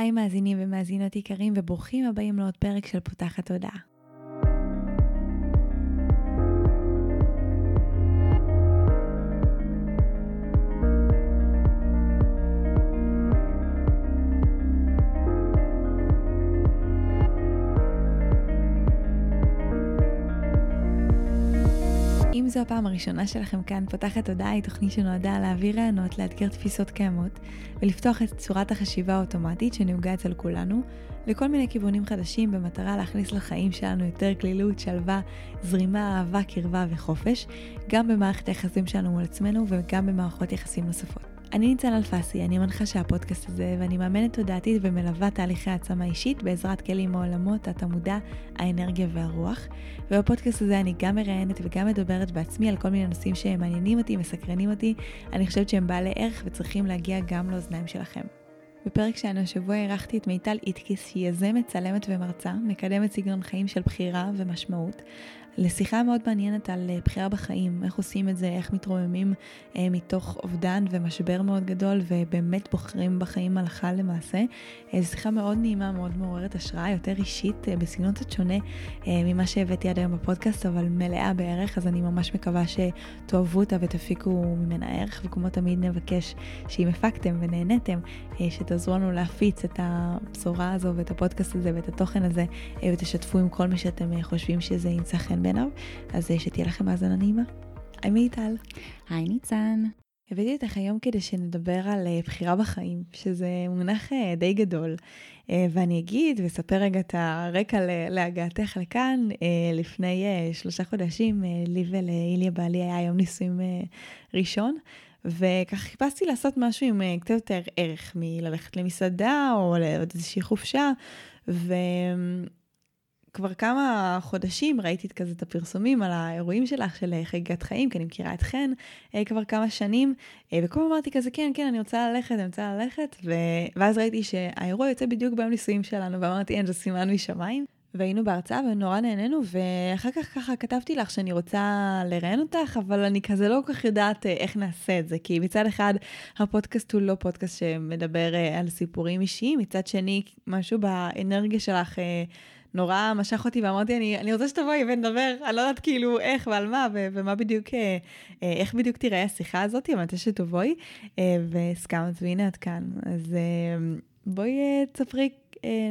היי מאזינים ומאזינות יקרים וברוכים הבאים לעוד פרק של פותחת תודעה. זו הפעם הראשונה שלכם כאן, פותחת הודעה היא תוכנית שנועדה להעביר רעיונות, לאתגר תפיסות קיימות ולפתוח את צורת החשיבה האוטומטית שנהוגה אצל כולנו לכל מיני כיוונים חדשים במטרה להכניס לחיים שלנו יותר כלילות, שלווה, זרימה, אהבה, קרבה וחופש, גם במערכת היחסים שלנו מול עצמנו וגם במערכות יחסים נוספות. אני ניצן אלפסי, אני מנחה של הפודקאסט הזה, ואני מאמנת תודעתית ומלווה תהליכי העצמה אישית בעזרת כלים מעולמות התמודה, האנרגיה והרוח. ובפודקאסט הזה אני גם מראיינת וגם מדברת בעצמי על כל מיני נושאים שהם מעניינים אותי, מסקרנים אותי. אני חושבת שהם בעלי ערך וצריכים להגיע גם לאוזניים שלכם. בפרק שלנו השבוע אירחתי את מיטל איטקיס, שהיא יזמת, צלמת ומרצה, מקדמת סגנון חיים של בחירה ומשמעות. לשיחה מאוד מעניינת על אה, בחירה בחיים, איך עושים את זה, איך מתרוממים אה, מתוך אובדן ומשבר מאוד גדול ובאמת בוחרים בחיים הלכה למעשה. אה, זו שיחה מאוד נעימה, מאוד מעוררת השראה, יותר אישית, אה, בסגנון קצת שונה אה, ממה שהבאתי עד היום בפודקאסט, אבל מלאה בערך, אז אני ממש מקווה שתאהבו אותה ותפיקו ממנה ערך, וכמו תמיד נבקש שאם הפקתם ונהנתם, אה, שתעזרו לנו להפיץ את הבשורה הזו ואת הפודקאסט הזה ואת התוכן הזה, אה, ותשתפו עם כל מי שאתם אה, חושבים שזה ימצא חן בעיניו, אז אה, שתהיה לכם האזנה נעימה. היי מיטל. היי ניצן. הבאתי אותך היום כדי שנדבר על uh, בחירה בחיים, שזה מונח uh, די גדול. ואני אגיד ואספר רגע את הרקע להגעתך לכאן. לפני שלושה חודשים, לי ולאיליה בעלי היה יום נישואים ראשון, וככה חיפשתי לעשות משהו עם קצת יותר ערך מללכת למסעדה או לעוד איזושהי חופשה. ו... כבר כמה חודשים ראיתי את כזה את הפרסומים על האירועים שלך של אה, חגיגת חיים, כי אני מכירה את חן אה, כבר כמה שנים, אה, וכל הזמן אמרתי כזה, כן, כן, אני רוצה ללכת, אני רוצה ללכת, ו... ואז ראיתי שהאירוע יוצא בדיוק ביום נישואים שלנו, ואמרתי, אין, זה סימן משמיים. והיינו בהרצאה ונורא נהנינו, ואחר כך ככה כתבתי לך שאני רוצה לראיין אותך, אבל אני כזה לא כל כך יודעת איך נעשה את זה, כי מצד אחד הפודקאסט הוא לא פודקאסט שמדבר על סיפורים אישיים, מצד שני משהו באנרגיה שלך נורא משך אותי ואמרתי, אני, אני רוצה שתבואי ונדבר, אני לא יודעת כאילו איך ועל מה ו- ומה בדיוק, אה, אה, איך בדיוק תראה השיחה הזאת, אבל אני רוצה שתבואי, אה, והסכמת, והנה את כאן. אז בואי תספרי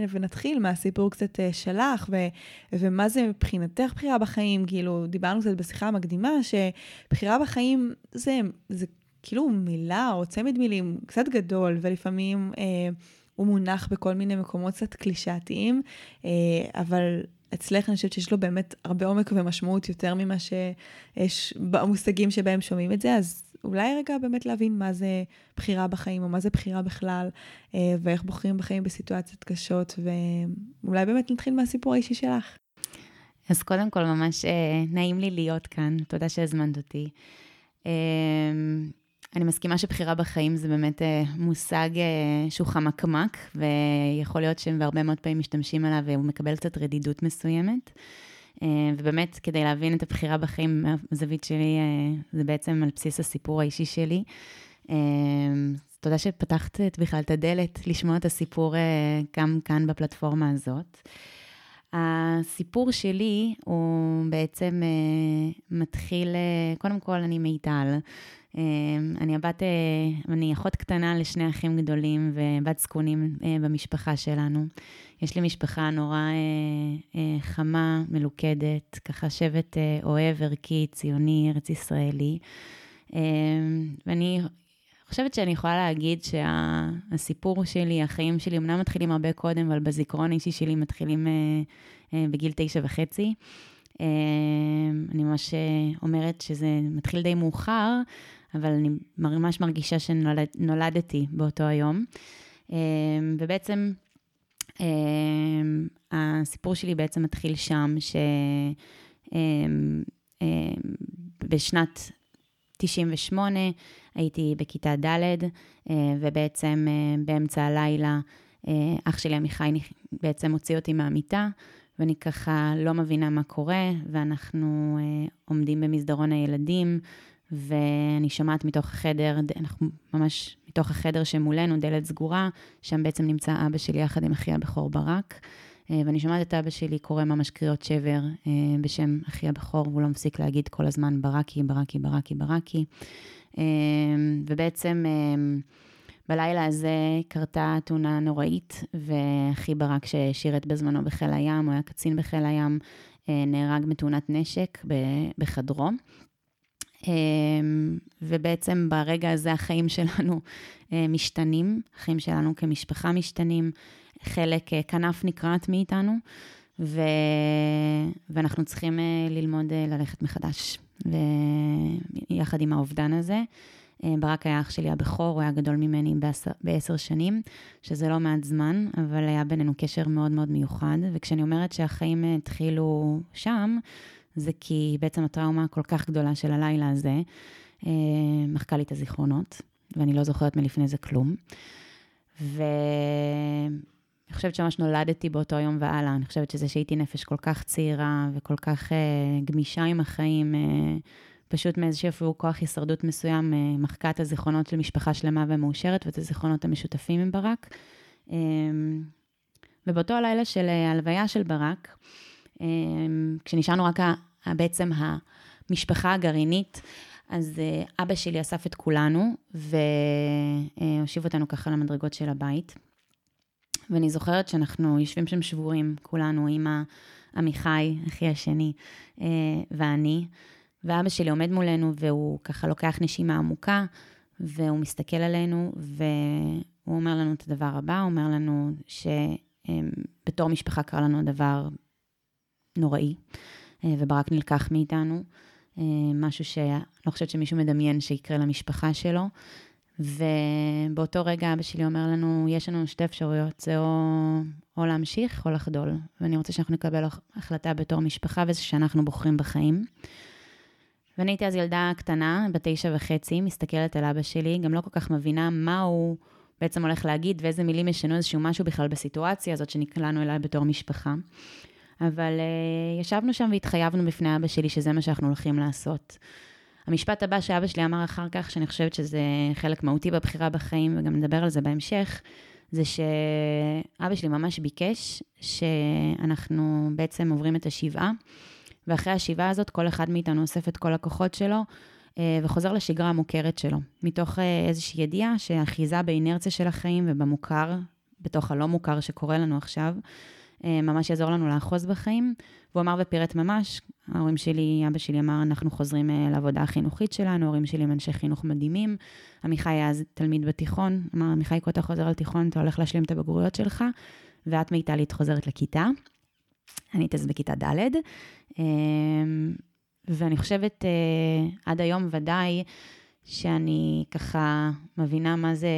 ונתחיל מהסיפור קצת שלך, ו- ומה זה מבחינתך בחירה בחיים, כאילו, דיברנו קצת בשיחה המקדימה, שבחירה בחיים זה, זה כאילו מילה או צמד מילים קצת גדול, ולפעמים... אה, הוא מונח בכל מיני מקומות קצת קלישאתיים, אה, אבל אצלך אני חושבת שיש לו באמת הרבה עומק ומשמעות יותר ממה שיש במושגים שבהם שומעים את זה, אז אולי רגע באמת להבין מה זה בחירה בחיים, או מה זה בחירה בכלל, אה, ואיך בוחרים בחיים בסיטואציות קשות, ואולי באמת נתחיל מהסיפור האישי שלך. אז קודם כל, ממש אה, נעים לי להיות כאן, תודה שהזמנת אותי. אני מסכימה שבחירה בחיים זה באמת אה, מושג אה, שהוא חמקמק, ויכול להיות שהם בהרבה מאוד פעמים משתמשים עליו והוא מקבל קצת רדידות מסוימת. אה, ובאמת, כדי להבין את הבחירה בחיים מהזווית שלי, זה בעצם על בסיס הסיפור האישי שלי. תודה שפתחת את בכלל את הדלת לשמוע את הסיפור גם כאן בפלטפורמה הזאת. הסיפור שלי הוא בעצם מתחיל, קודם כל אני מיטל. אמ, אני הבת, אה, אני אחות קטנה לשני אחים גדולים ובת זקונים אה, במשפחה שלנו. יש לי משפחה נורא אה, חמה, מלוכדת, ככה שבט אוהב, ערכי, ציוני, ארץ ישראלי. אמ, ואני חושבת שאני יכולה להגיד שהסיפור שלי, החיים שלי, אמנם מתחילים הרבה קודם, אבל בזיכרון האישי שלי מתחילים בגיל תשע וחצי. אמ, אני ממש אומרת שזה מתחיל די מאוחר, אבל אני ממש מרגישה שנולדתי באותו היום. אמ, ובעצם אמ, הסיפור שלי בעצם מתחיל שם, שבשנת אמ, 98 הייתי בכיתה ד', אה, ובעצם אה, באמצע הלילה אה, אח שלי עמיחי בעצם הוציא אותי מהמיטה, ואני ככה לא מבינה מה קורה, ואנחנו עומדים במסדרון הילדים, ואני שומעת מתוך החדר, אנחנו ממש מתוך החדר שמולנו, דלת סגורה, שם בעצם נמצא אבא שלי יחד עם אחי הבכור ברק. אה, ואני שומעת את אבא שלי קורא ממש קריאות שבר אה, בשם אחי הבכור, והוא לא מפסיק להגיד כל הזמן ברקי, ברקי, ברקי, ברקי. אה, ובעצם בלילה הזה קרתה תאונה נוראית, ואחי ברק ששירת בזמנו בחיל הים, הוא היה קצין בחיל הים, נהרג מתאונת נשק בחדרו. ובעצם ברגע הזה החיים שלנו משתנים, החיים שלנו כמשפחה משתנים. חלק אה, כנף נקרעת מאיתנו, ו... ואנחנו צריכים אה, ללמוד אה, ללכת מחדש. ויחד עם האובדן הזה, ברק היה אח שלי הבכור, הוא היה גדול ממני בעשר שנים, שזה לא מעט זמן, אבל היה בינינו קשר מאוד מאוד מיוחד. וכשאני אומרת שהחיים התחילו שם, זה כי בעצם הטראומה הכל כך גדולה של הלילה הזה מחקה לי את הזיכרונות, ואני לא זוכרת מלפני זה כלום. ו... אני חושבת שממש נולדתי באותו יום והלאה. אני חושבת שזה שהייתי נפש כל כך צעירה וכל כך uh, גמישה עם החיים, uh, פשוט מאיזשהו אפילו כוח הישרדות מסוים, uh, מחקה את הזיכרונות של משפחה שלמה ומאושרת ואת הזיכרונות המשותפים עם ברק. Um, ובאותו הלילה של ההלוויה של ברק, כשנשארנו רק בעצם המשפחה הגרעינית, אז uh, אבא שלי אסף את כולנו והושיב אותנו ככה למדרגות של הבית. ואני זוכרת שאנחנו יושבים שם שבורים, כולנו, אימא עמיחי, אחי השני, אה, ואני, ואבא שלי עומד מולנו, והוא ככה לוקח נשימה עמוקה, והוא מסתכל עלינו, והוא אומר לנו את הדבר הבא, הוא אומר לנו שבתור אה, משפחה קרה לנו דבר נוראי, אה, וברק נלקח מאיתנו, משהו שאני לא חושבת שמישהו מדמיין שיקרה למשפחה שלו. ובאותו רגע אבא שלי אומר לנו, יש לנו שתי אפשרויות, זה או, או להמשיך או לחדול. ואני רוצה שאנחנו נקבל החלטה בתור משפחה, וזה שאנחנו בוחרים בחיים. ואני הייתי אז ילדה קטנה, בת תשע וחצי, מסתכלת על אבא שלי, גם לא כל כך מבינה מה הוא בעצם הולך להגיד ואיזה מילים ישנו איזשהו משהו בכלל בסיטואציה הזאת שנקלענו אליי בתור משפחה. אבל uh, ישבנו שם והתחייבנו בפני אבא שלי שזה מה שאנחנו הולכים לעשות. המשפט הבא שאבא שלי אמר אחר כך, שאני חושבת שזה חלק מהותי בבחירה בחיים, וגם נדבר על זה בהמשך, זה שאבא שלי ממש ביקש שאנחנו בעצם עוברים את השבעה, ואחרי השבעה הזאת כל אחד מאיתנו אוסף את כל הכוחות שלו, אה, וחוזר לשגרה המוכרת שלו, מתוך אה, איזושהי ידיעה שאחיזה באינרציה של החיים ובמוכר, בתוך הלא מוכר שקורה לנו עכשיו, ממש יעזור לנו לאחוז בחיים. והוא אמר ופירט ממש, ההורים שלי, אבא שלי אמר, אנחנו חוזרים אה, לעבודה החינוכית שלנו, ההורים שלי הם אנשי חינוך מדהימים. עמיחי היה אז תלמיד בתיכון, אמר, עמיחי, כה אתה חוזר לתיכון, אתה הולך להשלים את הבגרויות שלך, ואת מיטלית חוזרת לכיתה. אני הייתי אז בכיתה ד', אמ, ואני חושבת, אה, עד היום ודאי, שאני ככה מבינה מה זה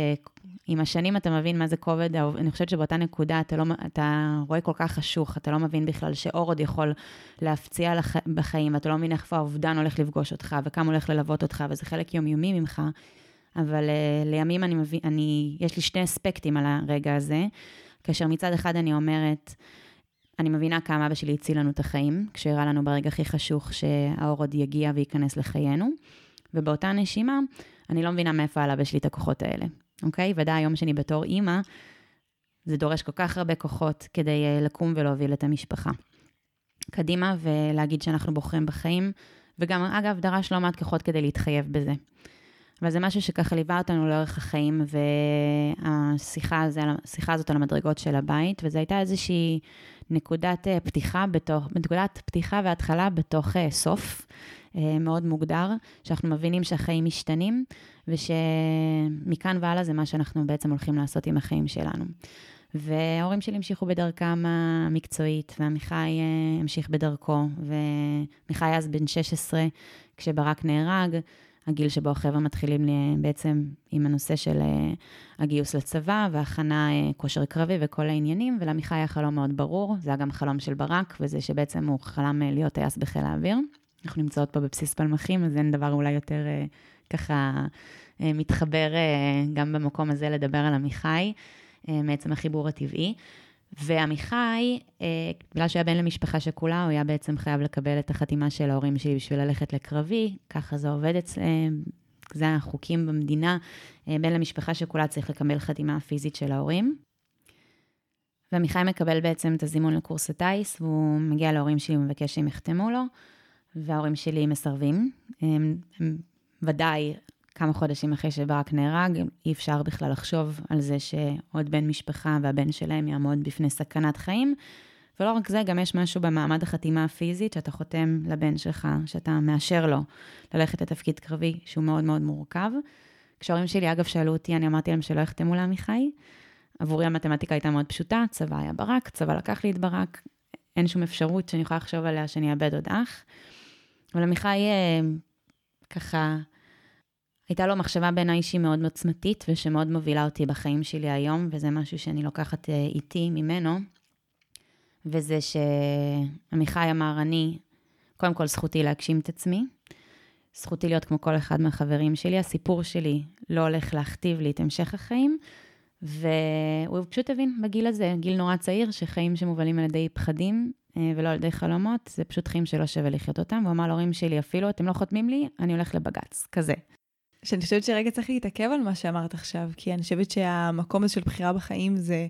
עם השנים אתה מבין מה זה כובד, אני חושבת שבאותה נקודה אתה, לא, אתה רואה כל כך חשוך, אתה לא מבין בכלל שאור עוד יכול להפציע לח, בחיים, ואתה לא מבין איפה האובדן הולך לפגוש אותך, וכמה הולך ללוות אותך, וזה חלק יומיומי ממך. אבל uh, לימים אני מבין, אני, יש לי שני אספקטים על הרגע הזה, כאשר מצד אחד אני אומרת, אני מבינה כמה אבא שלי הציל לנו את החיים, כשהראה לנו ברגע הכי חשוך שהאור עוד יגיע וייכנס לחיינו, ובאותה נשימה, אני לא מבינה מאיפה על אבא שלי את הכוחות האלה. אוקיי? ודאי היום שאני בתור אימא, זה דורש כל כך הרבה כוחות כדי uh, לקום ולהוביל את המשפחה. קדימה ולהגיד שאנחנו בוחרים בחיים, וגם, אגב, דרש לא מעט כוחות כדי להתחייב בזה. אבל זה משהו שככה ליווה אותנו לאורך החיים, והשיחה הזה, הזאת על המדרגות של הבית, וזו הייתה איזושהי נקודת אה, פתיחה בתוך, נקודת פתיחה והתחלה בתוך אה, סוף. אה, מאוד מוגדר, שאנחנו מבינים שהחיים משתנים, ושמכאן והלאה זה מה שאנחנו בעצם הולכים לעשות עם החיים שלנו. וההורים שלי המשיכו בדרכם המקצועית, ועמיחי המשיך בדרכו, ומיכאי אז בן 16 כשברק נהרג, הגיל שבו החבר'ה מתחילים לי, בעצם עם הנושא של אה, הגיוס לצבא והכנה כושר קרבי וכל העניינים, ולעמיחי היה חלום מאוד ברור, זה היה גם חלום של ברק, וזה שבעצם הוא חלם להיות טייס בחיל האוויר. אנחנו נמצאות פה בבסיס פלמחים, אז אין דבר אולי יותר אה, ככה אה, מתחבר אה, גם במקום הזה לדבר על עמיחי, אה, מעצם החיבור הטבעי. ועמיחי, אה, בגלל שהוא היה בן למשפחה שכולה, הוא היה בעצם חייב לקבל את החתימה של ההורים שלי בשביל ללכת לקרבי, ככה זה עובד אצלם, זה החוקים במדינה, אה, בן למשפחה שכולה צריך לקבל חתימה פיזית של ההורים. ועמיחי מקבל בעצם את הזימון לקורס הטיס, והוא מגיע להורים שלי ומבקש שהם יחתמו לו, וההורים שלי מסרבים. הם, הם ודאי כמה חודשים אחרי שברק נהרג, אי אפשר בכלל לחשוב על זה שעוד בן משפחה והבן שלהם יעמוד בפני סכנת חיים. ולא רק זה, גם יש משהו במעמד החתימה הפיזית, שאתה חותם לבן שלך, שאתה מאשר לו ללכת לתפקיד קרבי, שהוא מאוד מאוד מורכב. כשההורים שלי, אגב, שאלו אותי, אני אמרתי להם שלא יחתמו לעמיחי. עבורי המתמטיקה הייתה מאוד פשוטה, צבא היה ברק, צבא לקח לי את ברק, אין שום אפשרות שאני יכולה לחשוב עליה שאני אאבד עוד אח. אבל עמיחי אה, ככה הייתה לו מחשבה בעיניי שהיא מאוד עוצמתית ושמאוד מובילה אותי בחיים שלי היום, וזה משהו שאני לוקחת אה, איתי ממנו, וזה שעמיחי אמר, אני, קודם כל זכותי להגשים את עצמי, זכותי להיות כמו כל אחד מהחברים שלי, הסיפור שלי לא הולך להכתיב לי את המשך החיים, והוא פשוט הבין בגיל הזה, גיל נורא צעיר, שחיים שמובלים על ידי פחדים אה, ולא על ידי חלומות, זה פשוט חיים שלא שווה לחיות אותם. הוא אמר להורים שלי, אפילו אתם לא חותמים לי, אני הולך לבג"ץ, כזה. שאני חושבת שרגע צריך להתעכב על מה שאמרת עכשיו, כי אני חושבת שהמקום הזה של בחירה בחיים זה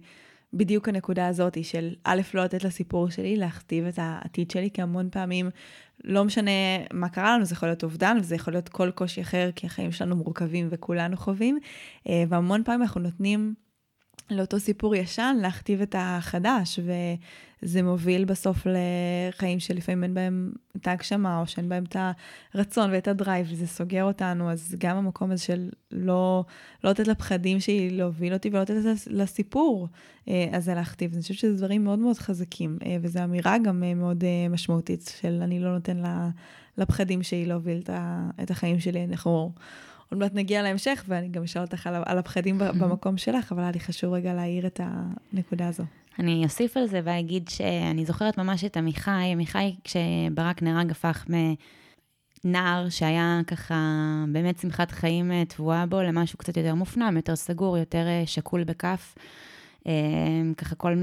בדיוק הנקודה הזאת של א', לא לתת לסיפור שלי, להכתיב את העתיד שלי, כי המון פעמים לא משנה מה קרה לנו, זה יכול להיות אובדן, וזה יכול להיות כל קושי אחר, כי החיים שלנו מורכבים וכולנו חווים, אה, והמון פעמים אנחנו נותנים לאותו סיפור ישן להכתיב את החדש, וזה מוביל בסוף לחיים שלפעמים אין בהם את ההגשמה, או שאין בהם את הרצון ואת הדרייב, וזה סוגר אותנו, אז גם המקום הזה של לא, לא לתת לפחדים שלי להוביל אותי ולא לתת לסיפור אה, הזה להכתיב. אני חושבת שזה דברים מאוד מאוד חזקים, אה, וזו אמירה גם אה, מאוד משמעותית של אני לא נותן לפחדים שלי להוביל את החיים שלי. אנחנו... עוד מעט נגיע להמשך, ואני גם אשאל אותך על, על הפחדים במקום שלך, אבל היה לי חשוב רגע להעיר את הנקודה הזו. אני אוסיף על זה ואגיד שאני זוכרת ממש את עמיחי. עמיחי, כשברק נהרג, הפך מנער שהיה ככה באמת שמחת חיים אה, טבועה בו למשהו קצת יותר מופנם, יותר סגור, יותר אה, שקול בכף. אה, ככה כל,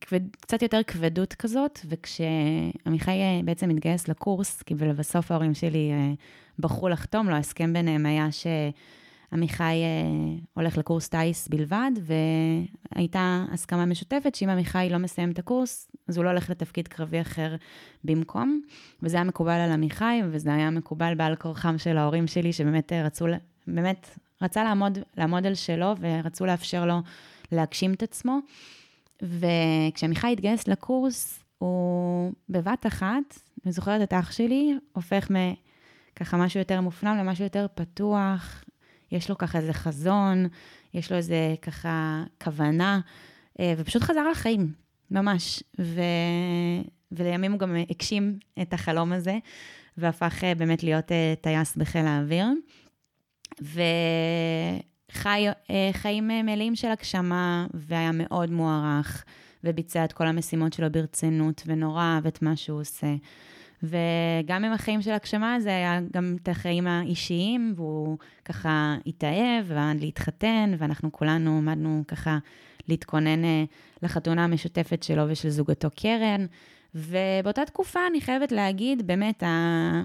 כבד, קצת יותר כבדות כזאת, וכשעמיחי בעצם התגייס לקורס, כי בסוף ההורים שלי בחרו לחתום לו, ההסכם ביניהם היה שעמיחי אה, הולך לקורס טיס בלבד, והייתה הסכמה משותפת שאם עמיחי לא מסיים את הקורס, אז הוא לא הולך לתפקיד קרבי אחר במקום. וזה היה מקובל על עמיחי, וזה היה מקובל בעל כורחם של ההורים שלי, שבאמת רצו, באמת, רצה לעמוד, לעמוד על שלו, ורצו לאפשר לו להגשים את עצמו. וכשעמיחי התגייס לקורס, הוא בבת אחת, אני זוכרת את אח שלי, הופך מ... ככה משהו יותר מופנם למשהו יותר פתוח, יש לו ככה איזה חזון, יש לו איזה ככה כוונה, אה, ופשוט חזר לחיים, ממש. ו... ולימים הוא גם הגשים את החלום הזה, והפך אה, באמת להיות אה, טייס בחיל האוויר. וחי מלאים של הגשמה, והיה מאוד מוערך, וביצע את כל המשימות שלו ברצינות, ונורא אהב את מה שהוא עושה. וגם עם החיים של הגשמה זה היה גם את החיים האישיים, והוא ככה התאהב ועמד להתחתן, ואנחנו כולנו עמדנו ככה להתכונן אה, לחתונה המשותפת שלו ושל זוגתו קרן. ובאותה תקופה, אני חייבת להגיד, באמת,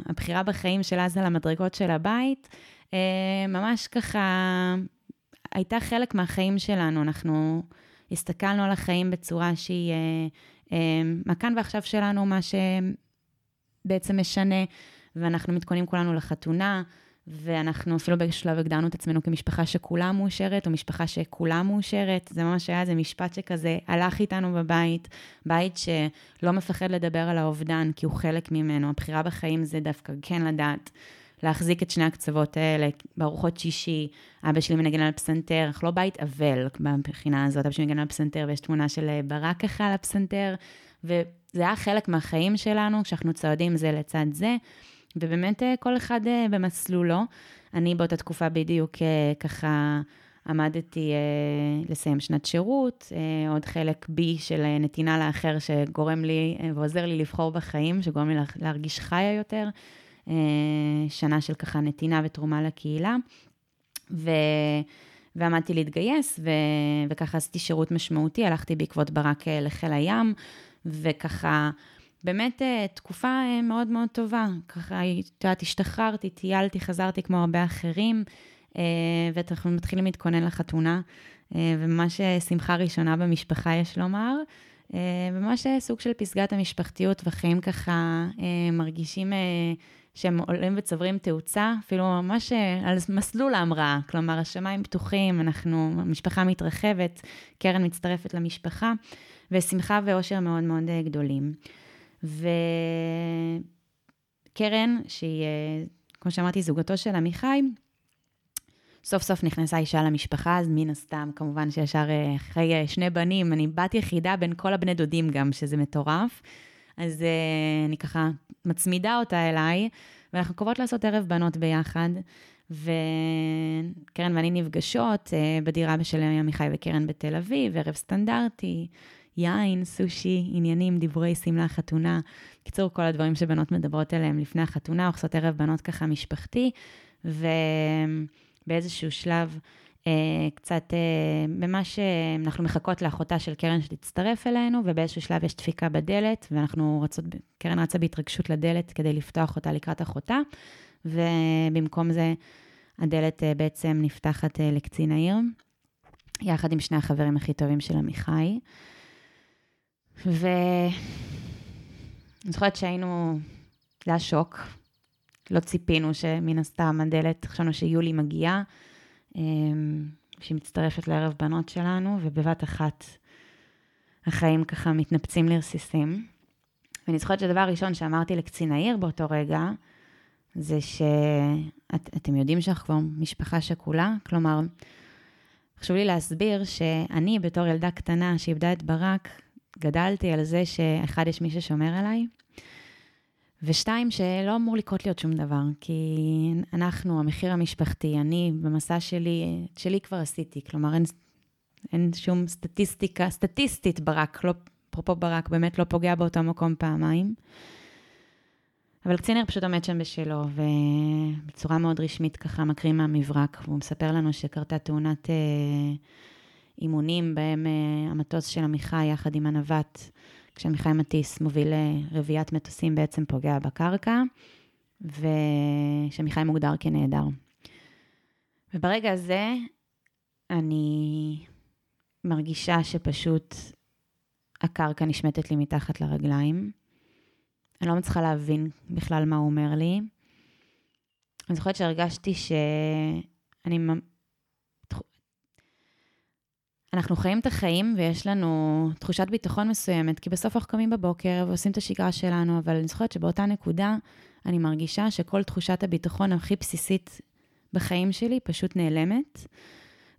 הבחירה בחיים של אז על המדרגות של הבית, אה, ממש ככה הייתה חלק מהחיים שלנו. אנחנו הסתכלנו על החיים בצורה שהיא אה, מהכאן ועכשיו שלנו, מה ש... בעצם משנה, ואנחנו מתכוננים כולנו לחתונה, ואנחנו אפילו בשלב הגדרנו את עצמנו כמשפחה שכולה מאושרת, או משפחה שכולה מאושרת. זה ממש היה איזה משפט שכזה הלך איתנו בבית, בית שלא מפחד לדבר על האובדן, כי הוא חלק ממנו. הבחירה בחיים זה דווקא כן לדעת. להחזיק את שני הקצוות האלה, בארוחות שישי, אבא שלי מנגן על פסנתר, אנחנו לא בית אבל מבחינה הזאת, אבא שלי מנגן על פסנתר ויש תמונה של ברק ככה על הפסנתר, ו... זה היה חלק מהחיים שלנו, כשאנחנו צועדים זה לצד זה, ובאמת אה, כל אחד אה, במסלולו. אני באותה תקופה בדיוק אה, ככה עמדתי לסיים שנת שירות, עוד חלק בי של נתינה לאחר שגורם לי ועוזר לי לבחור בחיים, שגורם לי להרגיש חיה יותר. שנה של ככה נתינה ותרומה לקהילה. ו... ועמדתי להתגייס, ו... וככה עשיתי שירות משמעותי, הלכתי בעקבות ברק לחיל הים, וככה, באמת אה, תקופה אה, מאוד מאוד טובה. ככה, את יודעת, השתחררתי, טיילתי, חזרתי כמו הרבה אחרים, ואנחנו מתחילים להתכונן לחתונה, וממש שמחה ראשונה במשפחה, יש לומר. וממש סוג של פסגת המשפחתיות, וחיים ככה מרגישים שהם עולים וצוברים תאוצה, אפילו ממש אה, על מסלול ההמראה. כלומר, השמיים פתוחים, אנחנו, המשפחה מתרחבת, קרן מצטרפת למשפחה, ושמחה ואושר מאוד מאוד אה, גדולים. וקרן, שהיא, אה, כמו שאמרתי, זוגתו של עמיחי, סוף סוף נכנסה אישה למשפחה, אז מן הסתם, כמובן שישר אחרי שני בנים, אני בת יחידה בין כל הבני דודים גם, שזה מטורף. אז אני ככה מצמידה אותה אליי, ואנחנו קובעות לעשות ערב בנות ביחד. וקרן ואני נפגשות בדירה של עמיחי וקרן בתל אביב, ערב סטנדרטי, יין, סושי, עניינים, דיבורי שמלה, חתונה. קיצור, כל הדברים שבנות מדברות עליהם לפני החתונה, עושות ערב בנות ככה משפחתי, ובאיזשהו שלב אה, קצת אה, ממש, אנחנו מחכות לאחותה של קרן שתצטרף אלינו, ובאיזשהו שלב יש דפיקה בדלת, ואנחנו רצות, קרן רצה בהתרגשות לדלת כדי לפתוח אותה לקראת אחותה, ובמקום זה הדלת אה, בעצם נפתחת לקצין העיר, יחד עם שני החברים הכי טובים של עמיחי. ואני זוכרת שהיינו, זה היה שוק, לא ציפינו שמן הסתם הדלת, חשבנו שיולי מגיעה. אמ, שהיא מצטרפת לערב בנות שלנו, ובבת אחת החיים ככה מתנפצים לרסיסים. ואני זוכרת שהדבר הראשון שאמרתי לקצין העיר באותו רגע, זה שאתם יודעים שאנחנו כבר משפחה שכולה, כלומר, חשוב לי להסביר שאני בתור ילדה קטנה שאיבדה את ברק, גדלתי על זה שאחד, יש מי ששומר עליי, ושתיים, שלא אמור לקרות לי עוד שום דבר, כי אנחנו, המחיר המשפחתי, אני, במסע שלי, שלי כבר עשיתי, כלומר, אין, אין שום סטטיסטיקה, סטטיסטית ברק, לא, אפרופו ברק, באמת לא פוגע באותו מקום פעמיים. אבל קצינר פשוט עומד שם בשלו, ובצורה מאוד רשמית ככה מקריא מהמברק, והוא מספר לנו שקרתה תאונת אה, אימונים, בהם אה, המטוס של עמיחי יחד עם הנווט כשעמיחי מטיס מוביל רביעיית מטוסים בעצם פוגע בקרקע, ושעמיחי מוגדר כנעדר. וברגע הזה אני מרגישה שפשוט הקרקע נשמטת לי מתחת לרגליים. אני לא מצליחה להבין בכלל מה הוא אומר לי. אני זוכרת שהרגשתי שאני אנחנו חיים את החיים ויש לנו תחושת ביטחון מסוימת, כי בסוף אנחנו קמים בבוקר ועושים את השגרה שלנו, אבל אני זוכרת שבאותה נקודה אני מרגישה שכל תחושת הביטחון הכי בסיסית בחיים שלי פשוט נעלמת.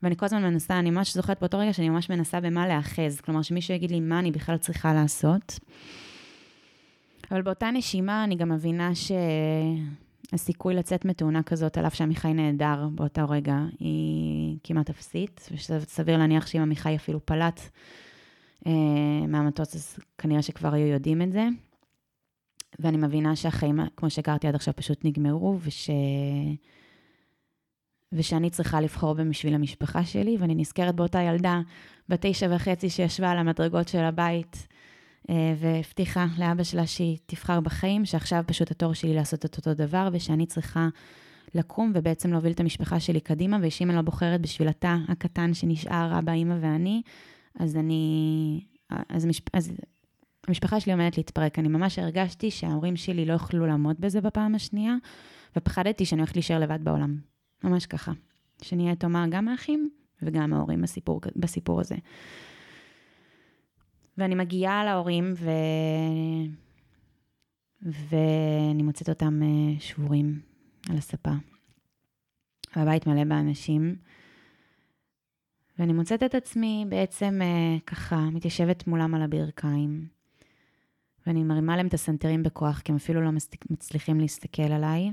ואני כל הזמן מנסה, אני ממש זוכרת באותו רגע שאני ממש מנסה במה להאחז, כלומר שמישהו יגיד לי מה אני בכלל צריכה לעשות. אבל באותה נשימה אני גם מבינה ש... הסיכוי לצאת מתאונה כזאת, על אף שעמיחי נהדר באותו רגע, היא כמעט אפסית, וסביר להניח שאם עמיחי אפילו פלט אה, מהמטוס, אז כנראה שכבר היו יודעים את זה. ואני מבינה שהחיים, כמו שהכרתי עד עכשיו, פשוט נגמרו, וש... ושאני צריכה לבחור בשביל המשפחה שלי, ואני נזכרת באותה ילדה בת תשע וחצי שישבה על המדרגות של הבית, והבטיחה לאבא שלה שהיא תבחר בחיים, שעכשיו פשוט התור שלי לעשות את אותו דבר, ושאני צריכה לקום ובעצם להוביל את המשפחה שלי קדימה, ושאם אני לא בוחרת בשביל התא הקטן שנשאר, אבא, אימא ואני, אז אני... אז, משפ... אז המשפחה שלי עומדת להתפרק. אני ממש הרגשתי שההורים שלי לא יוכלו לעמוד בזה בפעם השנייה, ופחדתי שאני הולכת להישאר לבד בעולם. ממש ככה. שנהיה יתומה גם האחים וגם ההורים בסיפור, בסיפור הזה. ואני מגיעה להורים, ו... ואני מוצאת אותם אה, שבורים על הספה. והבית מלא באנשים, ואני מוצאת את עצמי בעצם אה, ככה מתיישבת מולם על הברכיים, ואני מרימה להם את הסנטרים בכוח, כי הם אפילו לא מצליחים להסתכל עליי,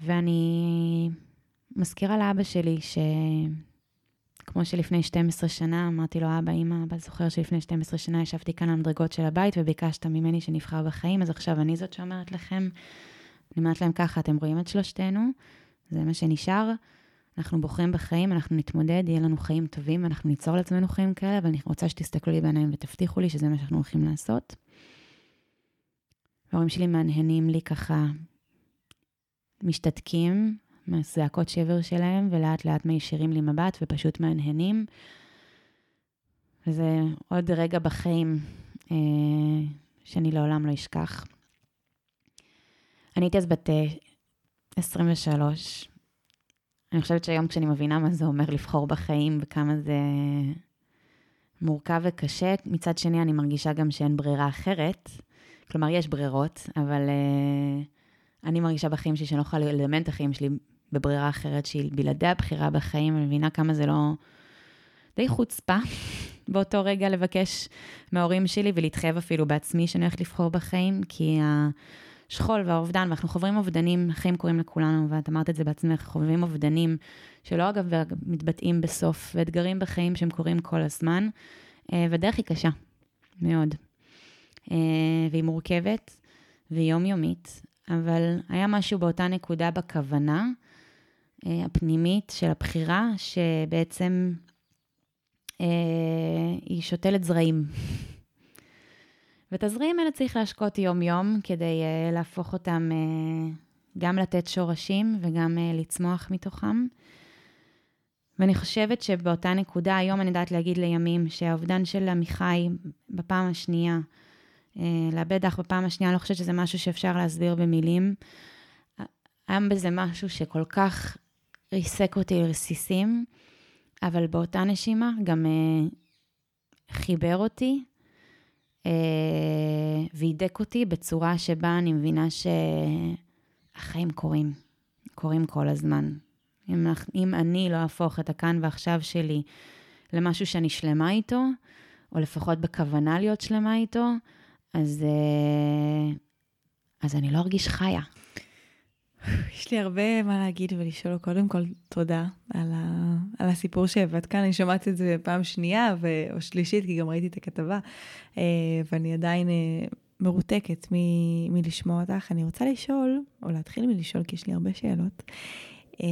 ואני מזכירה לאבא שלי ש... כמו שלפני 12 שנה אמרתי לו, אבא, אמא, אבא זוכר שלפני 12 שנה ישבתי כאן על המדרגות של הבית וביקשת ממני שנבחר בחיים, אז עכשיו אני זאת שאומרת לכם, אני אומרת להם ככה, אתם רואים את שלושתנו, זה מה שנשאר, אנחנו בוחרים בחיים, אנחנו נתמודד, יהיה לנו חיים טובים, אנחנו ניצור לעצמנו חיים כאלה, אבל אני רוצה שתסתכלו לי בעיניים ותבטיחו לי שזה מה שאנחנו הולכים לעשות. ההורים שלי מהנהנים לי ככה, משתתקים מהזעקות שבר שלהם, ולאט לאט מישירים לי מבט ופשוט מהנהנים. וזה עוד רגע בחיים אה, שאני לעולם לא אשכח. אני הייתי אז בת 23. אה, אני חושבת שהיום כשאני מבינה מה זה אומר לבחור בחיים וכמה זה מורכב וקשה, מצד שני אני מרגישה גם שאין ברירה אחרת. כלומר, יש ברירות, אבל uh, אני מרגישה בחיים שלי שאני לא יכולה ללמד את החיים שלי בברירה אחרת, שהיא בלעדי הבחירה בחיים, אני מבינה כמה זה לא... די חוצפה באותו רגע לבקש מההורים שלי ולהתחייב אפילו בעצמי שאני הולכת לבחור בחיים, כי השכול והאובדן, ואנחנו חווים אובדנים, החיים קורים לכולנו, ואת אמרת את זה בעצמך, חווים אובדנים, שלא אגב מתבטאים בסוף, ואתגרים בחיים שהם קורים כל הזמן, אה, והדרך היא קשה, מאוד. אה, והיא מורכבת, והיא יומיומית, אבל היה משהו באותה נקודה בכוונה הפנימית של הבחירה, שבעצם אה, היא שותלת זרעים. ואת הזרעים האלה צריך להשקות יום-יום כדי uh, להפוך אותם, גם לתת שורשים וגם לצמוח מתוכם. ואני חושבת שבאותה נקודה, היום אני יודעת להגיד לימים, שהאובדן של עמיחי בפעם השנייה, לאבד אח בפעם השנייה, אני לא חושבת שזה משהו שאפשר להסביר במילים. היה בזה משהו שכל כך ריסק אותי לרסיסים, אבל באותה נשימה גם uh, חיבר אותי אה, והידק אותי בצורה שבה אני מבינה שהחיים קורים, קורים כל הזמן. אם, אם אני לא אהפוך את הכאן ועכשיו שלי למשהו שאני שלמה איתו, או לפחות בכוונה להיות שלמה איתו, אז, אה, אז אני לא ארגיש חיה. יש לי הרבה מה להגיד ולשאול. קודם כל, תודה על, ה, על הסיפור שהבאת כאן. אני שומעת את זה פעם שנייה ו, או שלישית, כי גם ראיתי את הכתבה, אה, ואני עדיין אה, מרותקת מ, מלשמוע אותך. אני רוצה לשאול, או להתחיל מלשאול, כי יש לי הרבה שאלות. אה,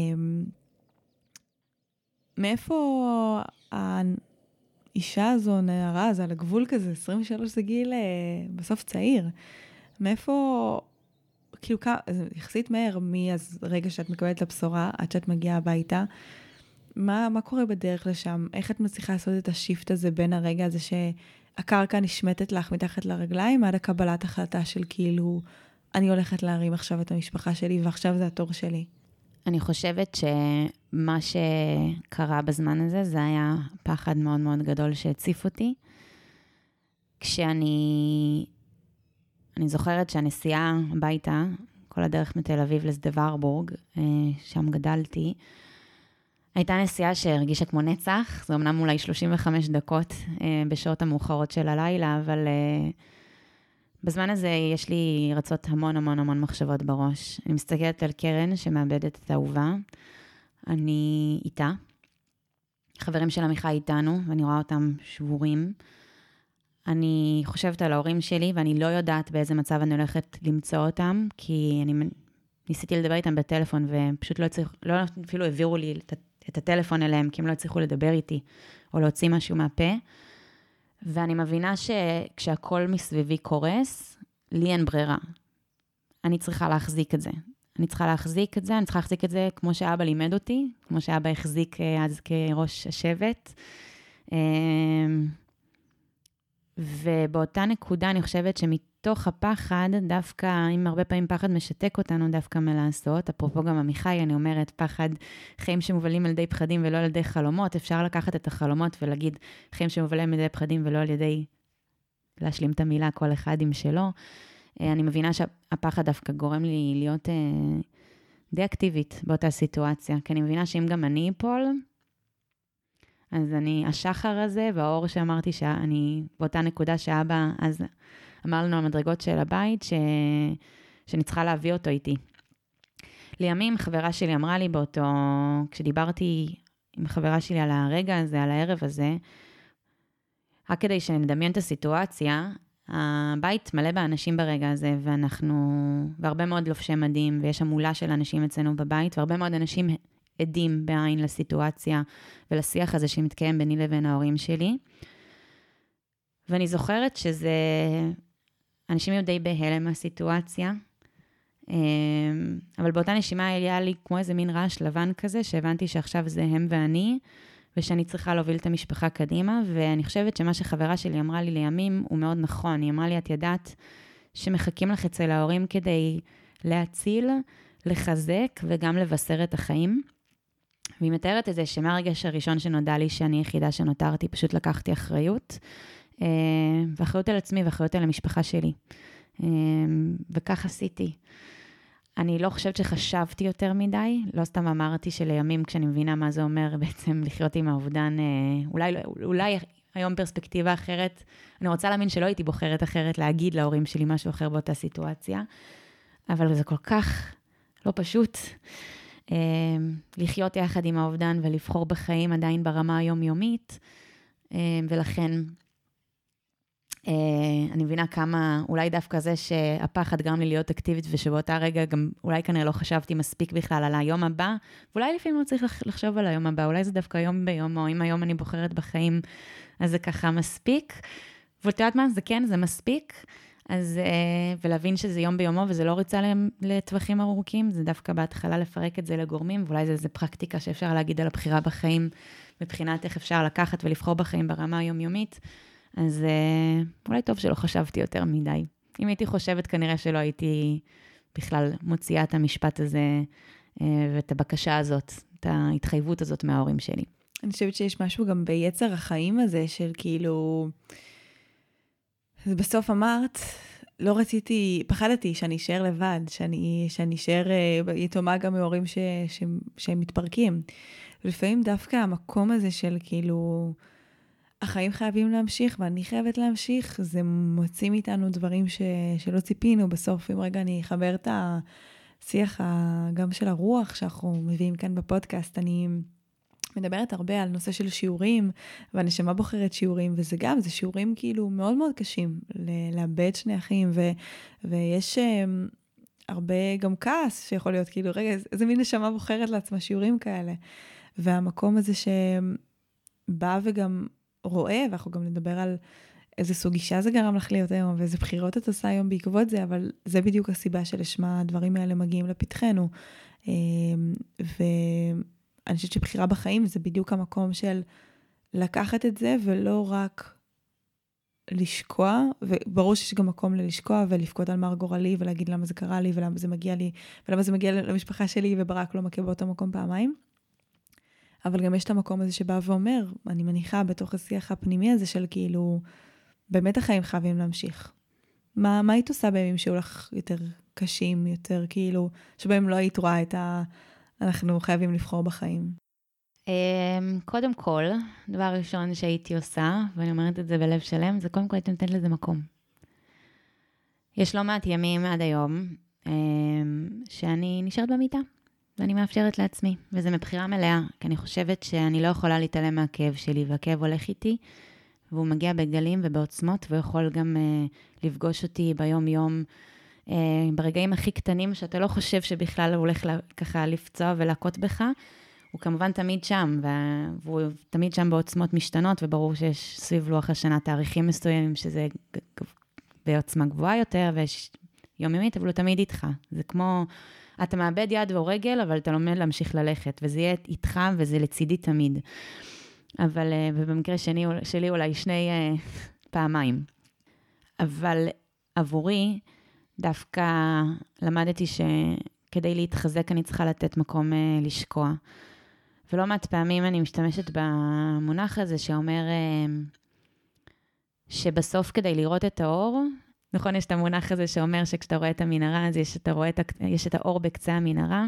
מאיפה האישה הזו, נערה, זה על הגבול כזה, 23 זה גיל בסוף צעיר. מאיפה כאילו, כמה, יחסית מהר מהרגע שאת מקבלת את הבשורה עד שאת מגיעה הביתה. מה, מה קורה בדרך לשם? איך את מצליחה לעשות את השיפט הזה בין הרגע הזה שהקרקע נשמטת לך מתחת לרגליים עד הקבלת החלטה של כאילו, אני הולכת להרים עכשיו את המשפחה שלי ועכשיו זה התור שלי? אני חושבת שמה שקרה בזמן הזה, זה היה פחד מאוד מאוד גדול שהציף אותי. כשאני אני זוכרת שהנסיעה הביתה, כל הדרך מתל אביב לשדה ורבורג, אה, שם גדלתי, הייתה נסיעה שהרגישה כמו נצח, זה אמנם אולי 35 דקות אה, בשעות המאוחרות של הלילה, אבל אה, בזמן הזה יש לי רצות המון המון המון מחשבות בראש. אני מסתכלת על קרן שמאבדת את האהובה, אני איתה. חברים של עמיחי איתנו, ואני רואה אותם שבורים. אני חושבת על ההורים שלי, ואני לא יודעת באיזה מצב אני הולכת למצוא אותם, כי אני ניסיתי לדבר איתם בטלפון, והם פשוט לא הצליחו, לא אפילו העבירו לי את, הטלפון אליהם, כי הם לא הצליחו לדבר איתי, או להוציא משהו מהפה. ואני מבינה שכשהכול מסביבי קורס, לי אין ברירה. אני צריכה להחזיק את זה. אני צריכה להחזיק את זה, אני צריכה להחזיק את זה כמו שאבא לימד אותי, כמו שאבא החזיק אה, אז כראש השבט. ובאותה נקודה אני חושבת שמתוך הפחד, דווקא, אם הרבה פעמים פחד משתק אותנו דווקא מלעשות, אפרופו גם עמיחי, אני אומרת, פחד, חיים שמובלים על ידי פחדים ולא על ידי חלומות, אפשר לקחת את החלומות ולהגיד, חיים שמובלים על ידי פחדים ולא על ידי להשלים את המילה, כל אחד עם שלו. אה, אני מבינה שהפחד דווקא גורם לי להיות אה, די אקטיבית באותה סיטואציה, כי אני מבינה שאם גם אני אפול, אז אני, השחר הזה והאור שאמרתי שאני, באותה נקודה שאבא אז אמר לנו המדרגות של הבית, ש, שאני צריכה להביא אותו איתי. לימים חברה שלי אמרה לי באותו, כשדיברתי עם חברה שלי על הרגע הזה, על הערב הזה, רק כדי שנדמיין את הסיטואציה, הבית מלא באנשים ברגע הזה, ואנחנו, והרבה מאוד לובשי מדים, ויש המולה של אנשים אצלנו בבית, והרבה מאוד אנשים עדים בעין לסיטואציה ולשיח הזה שמתקיים ביני לבין ההורים שלי. ואני זוכרת שזה... אנשים היו די בהלם מהסיטואציה, אמ, אבל באותה נשימה היה לי כמו איזה מין רעש לבן כזה, שהבנתי שעכשיו זה הם ואני, ושאני צריכה להוביל את המשפחה קדימה, ואני חושבת שמה שחברה שלי אמרה לי לימים הוא מאוד נכון. היא אמרה לי, את ידעת שמחכים לך אצל ההורים כדי להציל, לחזק וגם לבשר את החיים. והיא מתארת את זה שמהרגע הראשון שנודע לי שאני היחידה שנותרתי, פשוט לקחתי אחריות, אה, ואחריות על עצמי ואחריות על המשפחה שלי. אה, וכך עשיתי. אני לא חושבת שחשבתי יותר מדי, לא סתם אמרתי שלימים, כשאני מבינה מה זה אומר בעצם לחיות עם האובדן, אה, אולי, אולי היום פרספקטיבה אחרת, אני רוצה להאמין שלא הייתי בוחרת אחרת להגיד להורים שלי משהו אחר באותה סיטואציה, אבל זה כל כך לא פשוט לחיות יחד עם האובדן ולבחור בחיים עדיין ברמה היומיומית, אה, ולכן Uh, אני מבינה כמה, אולי דווקא זה שהפחד גרם לי להיות אקטיבית, ושבאותה רגע גם אולי כנראה לא חשבתי מספיק בכלל על היום הבא, ואולי לפעמים לא צריך לחשוב על היום הבא, אולי זה דווקא יום ביום, או אם היום אני בוחרת בחיים, אז זה ככה מספיק. ואת יודעת מה? זה כן, זה מספיק. אז, uh, ולהבין שזה יום ביומו וזה לא ריצה לטווחים ארוכים, זה דווקא בהתחלה לפרק את זה לגורמים, ואולי זה איזה פרקטיקה שאפשר להגיד על הבחירה בחיים, מבחינת איך אפשר לקחת ולבחור בחיים ברמה היומיומית. אז אה, אולי טוב שלא חשבתי יותר מדי. אם הייתי חושבת, כנראה שלא הייתי בכלל מוציאה את המשפט הזה אה, ואת הבקשה הזאת, את ההתחייבות הזאת מההורים שלי. אני חושבת שיש משהו גם ביצר החיים הזה, של כאילו... בסוף אמרת, לא רציתי, פחדתי שאני אשאר לבד, שאני, שאני אשאר אה, יתומה גם מהורים ש, ש, שהם מתפרקים. ולפעמים דווקא המקום הזה של כאילו... החיים חייבים להמשיך ואני חייבת להמשיך, זה מוציא מאיתנו דברים ש, שלא ציפינו. בסוף, אם רגע אני אחבר את השיח גם של הרוח שאנחנו מביאים כאן בפודקאסט, אני מדברת הרבה על נושא של שיעורים, והנשמה בוחרת שיעורים, וזה גם, זה שיעורים כאילו מאוד מאוד קשים, לאבד שני אחים, ו, ויש um, הרבה גם כעס שיכול להיות, כאילו, רגע, איזה מין נשמה בוחרת לעצמה שיעורים כאלה. והמקום הזה שבא וגם רואה, ואנחנו גם נדבר על איזה סוג אישה זה גרם לך להיות היום, ואיזה בחירות את עושה היום בעקבות זה, אבל זה בדיוק הסיבה שלשמה הדברים האלה מגיעים לפתחנו. אמ, ואני חושבת שבחירה בחיים זה בדיוק המקום של לקחת את זה, ולא רק לשקוע, וברור שיש גם מקום ללשקוע ולבכות על מר גורלי ולהגיד למה זה קרה לי ולמה זה מגיע לי ולמה זה מגיע למשפחה שלי וברק לא מכה באותו מקום פעמיים. אבל גם יש את המקום הזה שבא ואומר, אני מניחה בתוך השיח הפנימי הזה של כאילו, באמת החיים חייבים להמשיך. מה, מה היית עושה בימים שהיו לך יותר קשים, יותר כאילו, שבהם לא היית רואה את ה... אנחנו חייבים לבחור בחיים? אמ, קודם כל, דבר ראשון שהייתי עושה, ואני אומרת את זה בלב שלם, זה קודם כל הייתי נותנת לזה מקום. יש לא מעט ימים עד היום אמ, שאני נשארת במיטה. ואני מאפשרת לעצמי, וזה מבחירה מלאה, כי אני חושבת שאני לא יכולה להתעלם מהכאב שלי, והכאב הולך איתי, והוא מגיע בגלים ובעוצמות, והוא יכול גם uh, לפגוש אותי ביום-יום, ברגעים הכי קטנים, שאתה לא חושב שבכלל הוא הולך ככה לפצוע ולהכות בך. הוא כמובן תמיד שם, והוא תמיד שם בעוצמות משתנות, וברור שיש סביב לוח השנה תאריכים מסוימים שזה בעוצמה גבוהה יותר, ויש יומיומית, אבל הוא תמיד איתך. זה כמו אתה מאבד יד או רגל, אבל אתה לומד להמשיך ללכת, וזה יהיה איתך וזה לצידי תמיד. אבל, אה, ובמקרה שני, שלי אולי שני אה, פעמיים. אבל עבורי, דווקא למדתי שכדי להתחזק אני צריכה לתת מקום אה, לשקוע. ולא מעט פעמים אני משתמשת במונח הזה שאומר שבסוף כדי לראות את האור, נכון, יש את המונח הזה שאומר שכשאתה רואה את המנהרה, אז יש, רואה את, יש את האור בקצה המנהרה.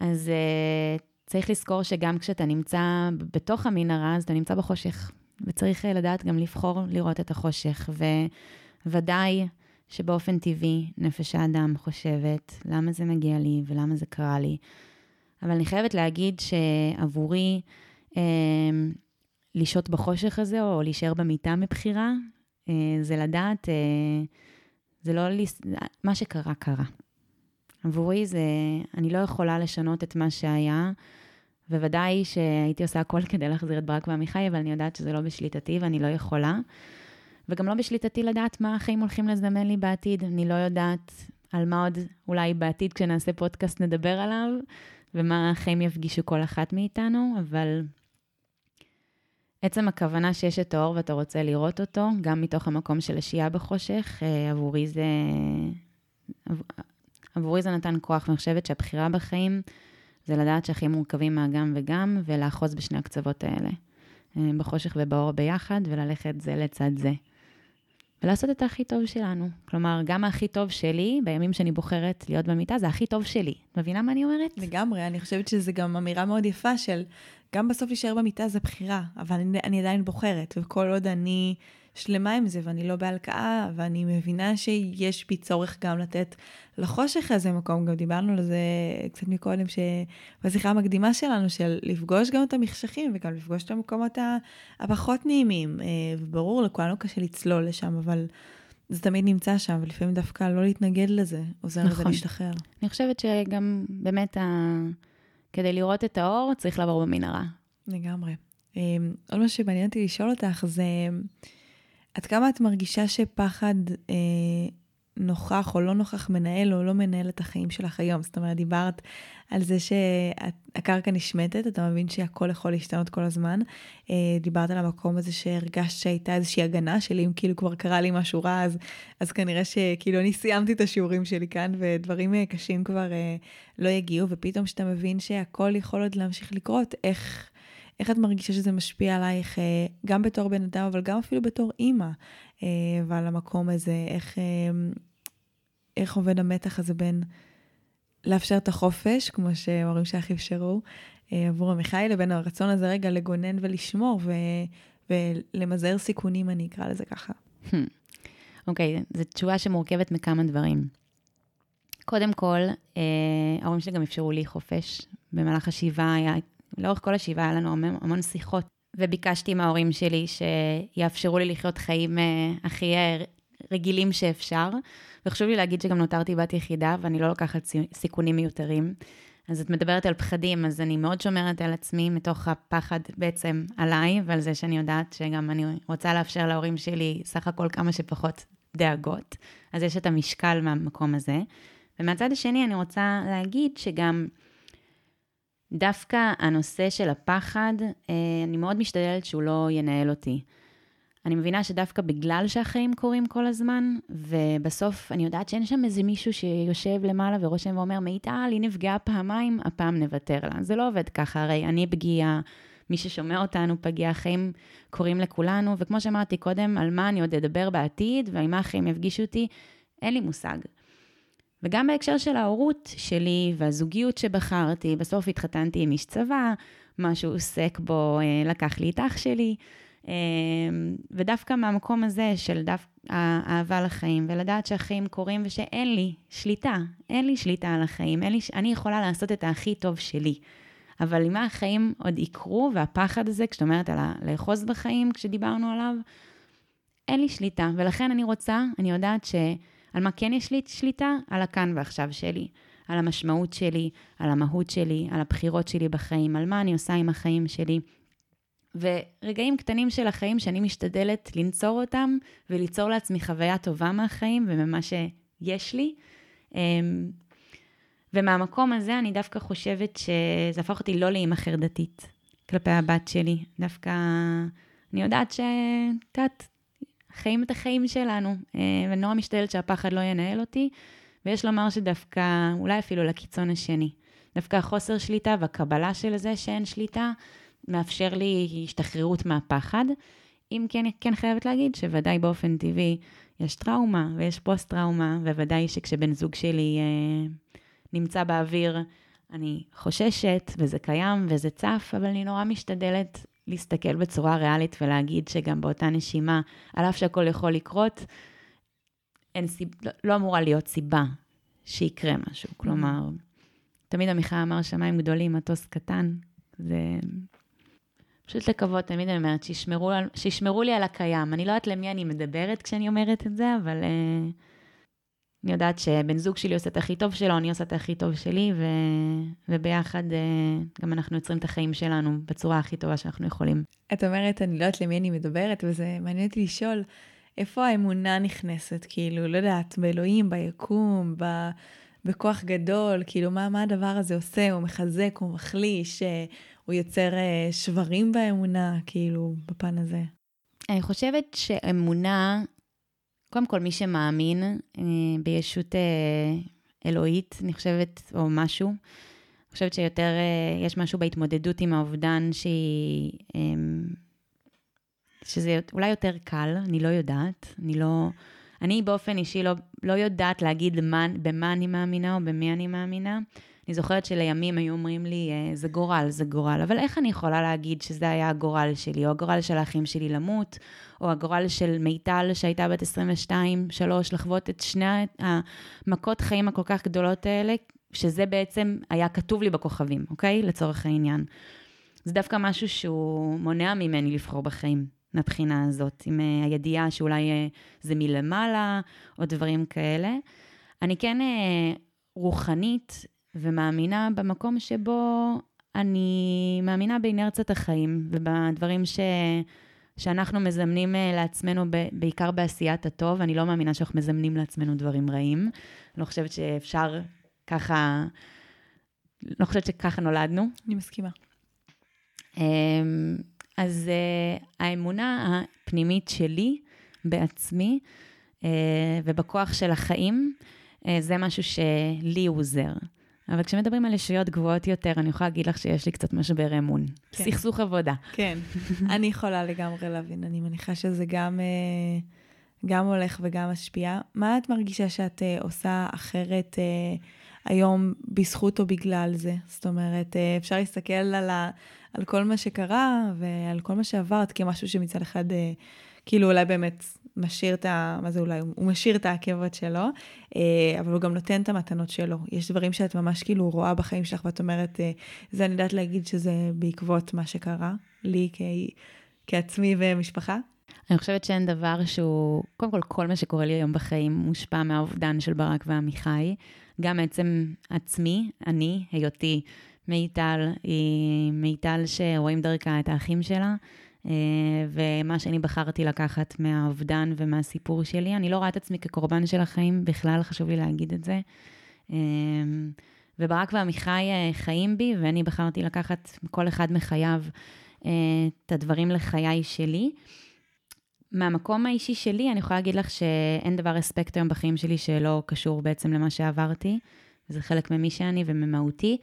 אז uh, צריך לזכור שגם כשאתה נמצא בתוך המנהרה, אז אתה נמצא בחושך. וצריך אה, לדעת גם לבחור לראות את החושך. וודאי שבאופן טבעי נפש האדם חושבת, למה זה מגיע לי ולמה זה קרה לי. אבל אני חייבת להגיד שעבורי, אה, לשהות בחושך הזה, או להישאר במיטה מבחירה, אה, זה לדעת, אה, זה לא, מה שקרה, קרה. עבורי זה, אני לא יכולה לשנות את מה שהיה, וודאי שהייתי עושה הכל כדי להחזיר את ברק ועמיחי, אבל אני יודעת שזה לא בשליטתי ואני לא יכולה. וגם לא בשליטתי לדעת מה החיים הולכים לזמן לי בעתיד. אני לא יודעת על מה עוד אולי בעתיד כשנעשה פודקאסט נדבר עליו, ומה החיים יפגישו כל אחת מאיתנו, אבל עצם הכוונה שיש את האור ואתה רוצה לראות אותו, גם מתוך המקום של השהייה בחושך, אה, עבורי זה... עבורי זה נתן כוח, ואני חושבת שהבחירה בחיים זה לדעת שהחיים מורכבים מהגם וגם, ולאחוז בשני הקצוות האלה, אה, בחושך ובאור ביחד, וללכת זה לצד זה. ולעשות את הכי טוב שלנו. כלומר, גם הכי טוב שלי, בימים שאני בוחרת להיות במיטה, זה הכי טוב שלי. את מבינה מה אני אומרת? לגמרי, אני חושבת שזו גם אמירה מאוד יפה של, גם בסוף להישאר במיטה זה בחירה, אבל אני, אני עדיין בוחרת, וכל עוד אני שלמה עם זה ואני לא בהלקאה, ואני מבינה שיש בי צורך גם לתת לחושך הזה מקום, גם דיברנו על זה קצת מקודם, בשיחה המקדימה שלנו, של לפגוש גם את המחשכים וגם לפגוש את המקומות הפחות נעימים. אה, וברור, לכולנו קשה לצלול לשם, אבל זה תמיד נמצא שם, ולפעמים דווקא לא להתנגד לזה, עוזר נכון. לזה להשתחרר. אני חושבת שגם באמת, ה... כדי לראות את האור, צריך לעבור במנהרה. לגמרי. אה, עוד מה שמעניין אותי לשאול אותך זה, עד כמה את מרגישה שפחד אה, נוכח או לא נוכח מנהל או לא מנהל את החיים שלך היום? זאת אומרת, דיברת על זה שהקרקע נשמטת, אתה מבין שהכל יכול להשתנות כל הזמן. אה, דיברת על המקום הזה שהרגשת שהייתה איזושהי הגנה שלי, אם כאילו כבר קרה לי משהו רע, אז, אז כנראה שכאילו אני סיימתי את השיעורים שלי כאן, ודברים אה, קשים כבר אה, לא יגיעו, ופתאום כשאתה מבין שהכל יכול עוד להמשיך לקרות, איך... איך את מרגישה שזה משפיע עלייך, אה, גם בתור בן אדם, אבל גם אפילו בתור אימא, אה, ועל המקום הזה, איך, אה, איך עובד המתח הזה בין לאפשר את החופש, כמו שההורים שלך אפשרו, עבור עמיחי, לבין הרצון הזה רגע לגונן ולשמור ו, ולמזער סיכונים, אני אקרא לזה ככה. אוקיי, okay, זו תשובה שמורכבת מכמה דברים. קודם כל, ההורים שלי גם אפשרו לי חופש. במהלך השבעה היה לאורך כל השבעה היה לנו המון, המון שיחות, וביקשתי מההורים שלי שיאפשרו לי לחיות חיים uh, הכי uh, רגילים שאפשר. וחשוב לי להגיד שגם נותרתי בת יחידה, ואני לא לוקחת סיכונים מיותרים. אז את מדברת על פחדים, אז אני מאוד שומרת על עצמי מתוך הפחד בעצם עליי, ועל זה שאני יודעת שגם אני רוצה לאפשר להורים שלי סך הכל כמה שפחות דאגות. אז יש את המשקל מהמקום הזה. ומהצד השני, אני רוצה להגיד שגם דווקא הנושא של הפחד, אה, אני מאוד משתדלת שהוא לא ינהל אותי. אני מבינה שדווקא בגלל שהחיים קורים כל הזמן, ובסוף אני יודעת שאין שם איזה מישהו שיושב למעלה ורושם ואומר, מיטל, היא נפגעה פעמיים, הפעם נוותר לה. זה לא עובד ככה, הרי אני פגיעה, מי ששומע אותנו פגיע, החיים קורים לכולנו, וכמו שאמרתי קודם, על מה אני עוד אדבר בעתיד, ועם מה החיים יפגישו אותי, אין לי מושג. וגם בהקשר של ההורות שלי והזוגיות שבחרתי, בסוף התחתנתי עם איש צבא, מה שהוא עוסק בו אה, לקח לי את אח שלי, אה, ודווקא מהמקום הזה של דווקא האהבה לחיים, ולדעת שהחיים קורים ושאין לי שליטה, אין לי שליטה על החיים, לי, אני יכולה לעשות את הכי טוב שלי. אבל אם החיים עוד יקרו, והפחד הזה, כשאת אומרת על לאחוז בחיים, כשדיברנו עליו, אין לי שליטה. ולכן אני רוצה, אני יודעת ש... על מה כן יש לי שליטה? על הכאן ועכשיו שלי. על המשמעות שלי, על המהות שלי, על הבחירות שלי בחיים, על מה אני עושה עם החיים שלי. ורגעים קטנים של החיים שאני משתדלת לנצור אותם וליצור לעצמי חוויה טובה מהחיים וממה שיש לי. אמ, ומהמקום הזה אני דווקא חושבת שזה הפך אותי לא לאימא חרדתית כלפי הבת שלי. דווקא אני יודעת שאת יודעת, חיים את החיים שלנו. אה, ונורא משתדלת שהפחד לא ינהל אותי, ויש לומר שדווקא, אולי אפילו לקיצון השני, דווקא החוסר שליטה והקבלה של זה שאין שליטה, מאפשר לי השתחררות מהפחד. אם כן, כן חייבת להגיד שוודאי באופן טבעי יש טראומה ויש פוסט-טראומה, וודאי שכשבן זוג שלי אה, נמצא באוויר, אני חוששת, וזה קיים, וזה צף, אבל אני נורא משתדלת להסתכל בצורה ריאלית ולהגיד שגם באותה נשימה, על אף שהכל יכול לקרות, אין סיב... לא, לא אמורה להיות סיבה שיקרה משהו. Mm-hmm. כלומר, תמיד עמיחי אמר, שמיים גדולים, מטוס קטן. זה פשוט לקוות, תמיד אני אומרת, שישמרו, שישמרו לי על הקיים. אני לא יודעת למי אני מדברת כשאני אומרת את זה, אבל uh, אני יודעת שבן זוג שלי עושה את הכי טוב שלו, אני עושה את הכי טוב שלי, ו... וביחד אה, גם אנחנו יוצרים את החיים שלנו בצורה הכי טובה שאנחנו יכולים. את אומרת, אני לא יודעת למי אני מדברת, וזה מעניין אותי לשאול, איפה האמונה נכנסת? כאילו, לא יודעת, באלוהים, ביקום, ב... בכוח גדול, כאילו, מה, מה הדבר הזה עושה? הוא מחזק, הוא מחליש, אה, הוא יוצר אה, שברים באמונה, כאילו, בפן הזה. אני חושבת שאמונה קודם כל, מי שמאמין אה, בישות אה, אלוהית, אני חושבת, או משהו, אני חושבת שיותר, אה, יש משהו בהתמודדות עם האובדן שהיא, אה, שזה אולי יותר קל, אני לא יודעת, אני לא... אני באופן אישי לא, לא יודעת להגיד מה, במה אני מאמינה או במי אני מאמינה. אני זוכרת שלימים היו אומרים לי, אה, זה גורל, זה גורל, אבל איך אני יכולה להגיד שזה היה הגורל שלי, או הגורל של האחים שלי למות, או הגורל של מיטל שהייתה בת 22, 3, לחוות את שני המכות חיים הכל כך גדולות האלה, שזה בעצם היה כתוב לי בכוכבים, אוקיי? לצורך העניין. זה דווקא משהו שהוא מונע ממני לבחור בחיים, מהבחינה הזאת, עם uh, הידיעה שאולי uh, זה מלמעלה, או דברים כאלה. אני כן רוחנית ומאמינה במקום שבו אני מאמינה באינרציית החיים ובדברים ש... שאנחנו מזמנים אה, לעצמנו, ב... בעיקר בעשיית הטוב. אני לא מאמינה שאנחנו מזמנים לעצמנו דברים רעים. אני לא חושבת שאפשר ככה, לא חושבת שככה נולדנו. אני מסכימה. אמ, אז uh, האמונה הפנימית שלי בעצמי uh, ובכוח של החיים, זה משהו שלי עוזר. אבל כשמדברים על ישויות גבוהות יותר, אני יכולה להגיד לך שיש לי קצת משבר אמון. כן. סכסוך עבודה. כן, אני יכולה לגמרי להבין. אני מניחה שזה גם, אה, גם הולך וגם משפיע. מה את מרגישה שאת אה, עושה אחרת אה, היום בזכות או בגלל זה? זאת אומרת, אפשר להסתכל על, ה, על כל מה שקרה ועל כל מה שעברת כמשהו שמצד אחד, כאילו אולי באמת משאיר את ה... מה זה אולי? הוא משאיר את העקבות שלו, אה, אבל הוא גם נותן את המתנות שלו. יש דברים שאת ממש כאילו רואה בחיים שלך ואת אומרת, אה, זה אני יודעת להגיד שזה בעקבות מה שקרה, לי כ... כעצמי ומשפחה. אני חושבת שאין דבר שהוא, קודם כל, כל מה שקורה לי היום בחיים מושפע מהאובדן של ברק ועמיחי. גם עצם עצמי, אני, היותי מיטל, היא מיטל שרואים דרכה את האחים שלה. אה, ומה שאני בחרתי לקחת מהאובדן ומהסיפור שלי, אני לא רואה את עצמי כקורבן של החיים, בכלל חשוב לי להגיד את זה. אה, וברק ועמיחי אה, חיים בי, ואני בחרתי לקחת כל אחד מחייו את הדברים לחיי שלי. מהמקום האישי שלי, אני יכולה להגיד לך שאין דבר אספקט היום בחיים שלי שלא קשור בעצם למה שעברתי. זה חלק ממי שאני וממהותי.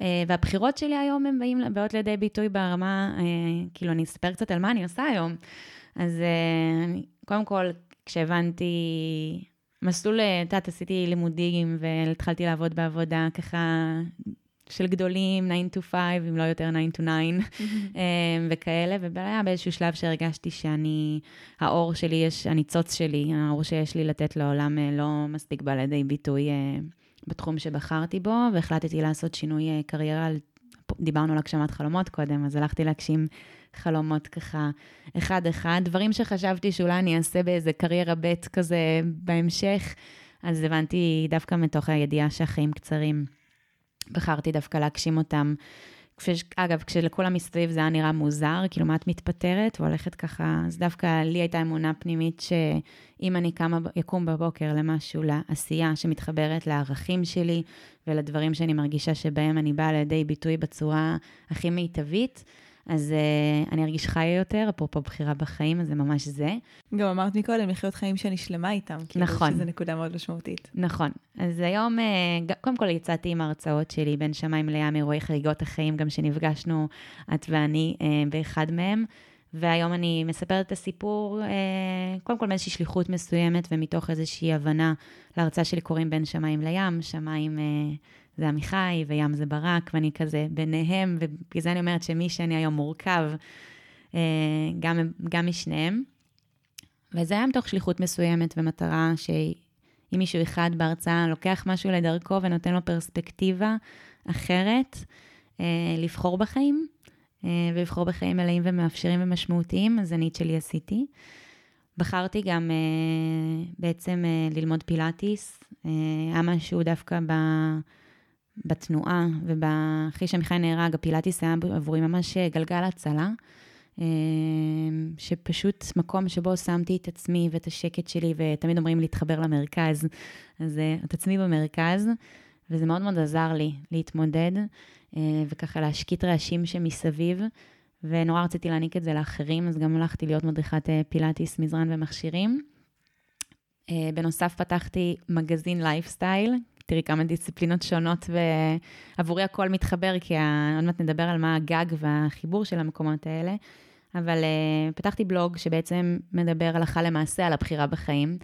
אה, והבחירות שלי היום הן באים, באות לידי ביטוי ברמה, אה, כאילו, אני אספר קצת על מה אני עושה היום. אז אה, קודם כל, כשהבנתי, מסלול, את יודעת, עשיתי לימודים והתחלתי לעבוד בעבודה ככה של גדולים, 9 to 5, אם לא יותר 9 to 9, וכאלה, והיה באיזשהו שלב שהרגשתי שאני, האור שלי, יש, הניצוץ שלי, האור שיש לי לתת לעולם לא מספיק בא לידי ביטוי. בתחום שבחרתי בו, והחלטתי לעשות שינוי אה, קריירה. דיברנו על הגשמת חלומות קודם, אז הלכתי להגשים חלומות ככה אחד-אחד. דברים שחשבתי שאולי אני אעשה באיזה קריירה ב' כזה בהמשך, אז הבנתי דווקא מתוך הידיעה שהחיים קצרים. בחרתי דווקא להגשים אותם כש, אגב, כשלכולם מסביב זה היה נראה מוזר, כאילו, מה את מתפטרת והולכת ככה, אז דווקא לי הייתה אמונה פנימית שאם אני קמה, יקום בבוקר למשהו, לעשייה שמתחברת לערכים שלי ולדברים שאני מרגישה שבהם אני באה לידי ביטוי בצורה הכי מיטבית, אז uh, אני ארגיש חיה יותר, אפרופו בחירה בחיים, אז זה ממש זה. גם אמרת מקודם, לחיות חיים שאני שלמה איתם. כאילו, נכון. שזו נקודה מאוד משמעותית. נכון. אז היום, uh, קודם כל יצאתי עם ההרצאות שלי בין שמיים לים, אירועי חגיגות החיים, גם שנפגשנו, את ואני, uh, באחד מהם. והיום אני מספרת את הסיפור, קודם כל מאיזושהי שליחות מסוימת, ומתוך איזושהי הבנה להרצאה שלי קוראים בין שמיים לים, שמיים... זה עמיחי, וים זה ברק, ואני כזה ביניהם, ובגלל זה אני אומרת שמי שאני היום מורכב אה, גם, גם משניהם. וזה היה מתוך שליחות מסוימת ומטרה שאם מישהו אחד בהרצאה לוקח משהו לדרכו ונותן לו פרספקטיבה אחרת, אה, לבחור בחיים, אה, ולבחור בחיים מלאים ומאפשרים ומשמעותיים, אז אני את שלי עשיתי. בחרתי גם בעצם ללמוד פילאטיס. היה משהו דווקא ב, בתנועה, ואחרי שעמיחי נהרג, הפילאטיס היה עבורי ממש גלגל הצלה. Uh, שפשוט מקום שבו שמתי את עצמי ואת השקט שלי, ותמיד אומרים להתחבר למרכז, אז uh, את עצמי במרכז, וזה מאוד מאוד עזר לי להתמודד, וככה להשקיט רעשים שמסביב. ונורא רציתי להעניק את זה לאחרים, אז גם הלכתי להיות מדריכת אה, פילאטיס, מזרן ומכשירים. אה, בנוסף, פתחתי מגזין לייפסטייל, תראי כמה דיסציפלינות שונות, ועבורי הכל מתחבר, כי עוד מעט נדבר על מה הגג והחיבור של המקומות האלה. אבל uh, פתחתי בלוג שבעצם מדבר הלכה למעשה על הבחירה בחיים,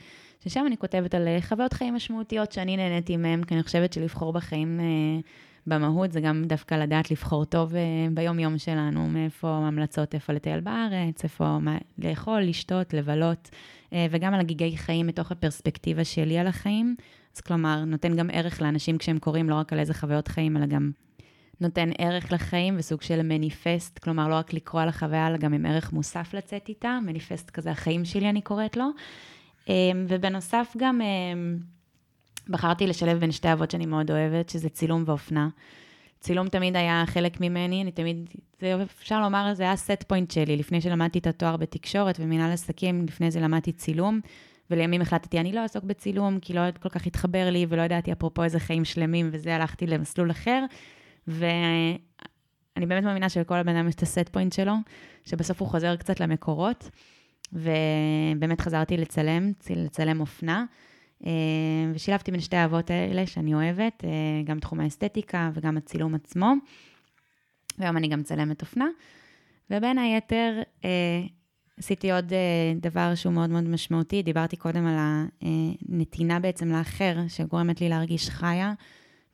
ששם אני כותבת על חוויות חיים משמעותיות שאני נהניתי מהן, כי אני חושבת שלבחור בחיים uh, במהות זה גם דווקא לדעת לבחור טוב אה, ביום-יום שלנו, מאיפה המלצות, איפה לטייל בארץ, איפה מה, לאכול, לשתות, לבלות, אה, וגם על הגיגי חיים מתוך הפרספקטיבה שלי על החיים. אז כלומר, נותן גם ערך לאנשים כשהם קוראים לא רק על איזה חוויות חיים, אלא גם נותן ערך לחיים וסוג של מניפסט, כלומר, לא רק לקרוא על החוויה, אלא גם עם ערך מוסף לצאת איתה, מניפסט כזה, החיים שלי, אני קוראת לו. אה, ובנוסף גם... בחרתי לשלב בין שתי אבות שאני מאוד אוהבת, שזה צילום ואופנה. צילום תמיד היה חלק ממני, אני תמיד, זה אפשר לומר, זה היה הסט פוינט שלי. לפני שלמדתי את התואר בתקשורת ומנהל עסקים, לפני זה למדתי צילום, ולימים החלטתי, אני לא אעסוק בצילום, כי לא כל כך התחבר לי, ולא ידעתי אפרופו איזה חיים שלמים, וזה הלכתי למסלול אחר. ואני באמת מאמינה שלכל הבן אדם יש את הסט פוינט שלו, שבסוף הוא חוזר קצת למקורות, ובאמת חזרתי לצלם, לצלם אופנה. אה, ושילבתי בין שתי האהבות האלה שאני אוהבת, אה, גם תחום האסתטיקה וגם הצילום עצמו. והיום אני גם צלמת אופנה. ובין היתר, אה, עשיתי עוד דבר שהוא מאוד מאוד משמעותי, דיברתי קודם על הנתינה בעצם לאחר, שגורמת לי להרגיש חיה.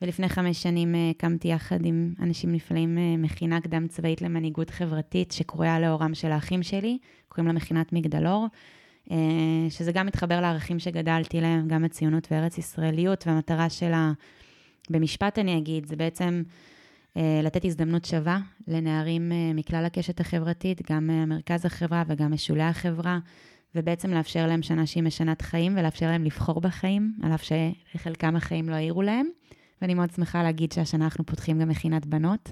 ולפני חמש שנים הקמתי יחד עם אנשים נפלאים מכינה קדם צבאית למנהיגות חברתית, שקרויה לאורם של האחים שלי, קוראים לה מכינת מגדלור. אה, שזה גם מתחבר לערכים שגדלתי להם, גם הציונות וארץ ישראליות, והמטרה שלה, במשפט אני אגיד, זה בעצם אה, לתת הזדמנות שווה לנערים אה, מכלל הקשת החברתית, גם מרכז החברה וגם משולי החברה, ובעצם לאפשר להם שנה שהיא משנת חיים, ולאפשר להם לבחור בחיים, על אף שחלקם החיים לא העירו להם. ואני מאוד שמחה להגיד שהשנה אנחנו פותחים גם מכינת בנות,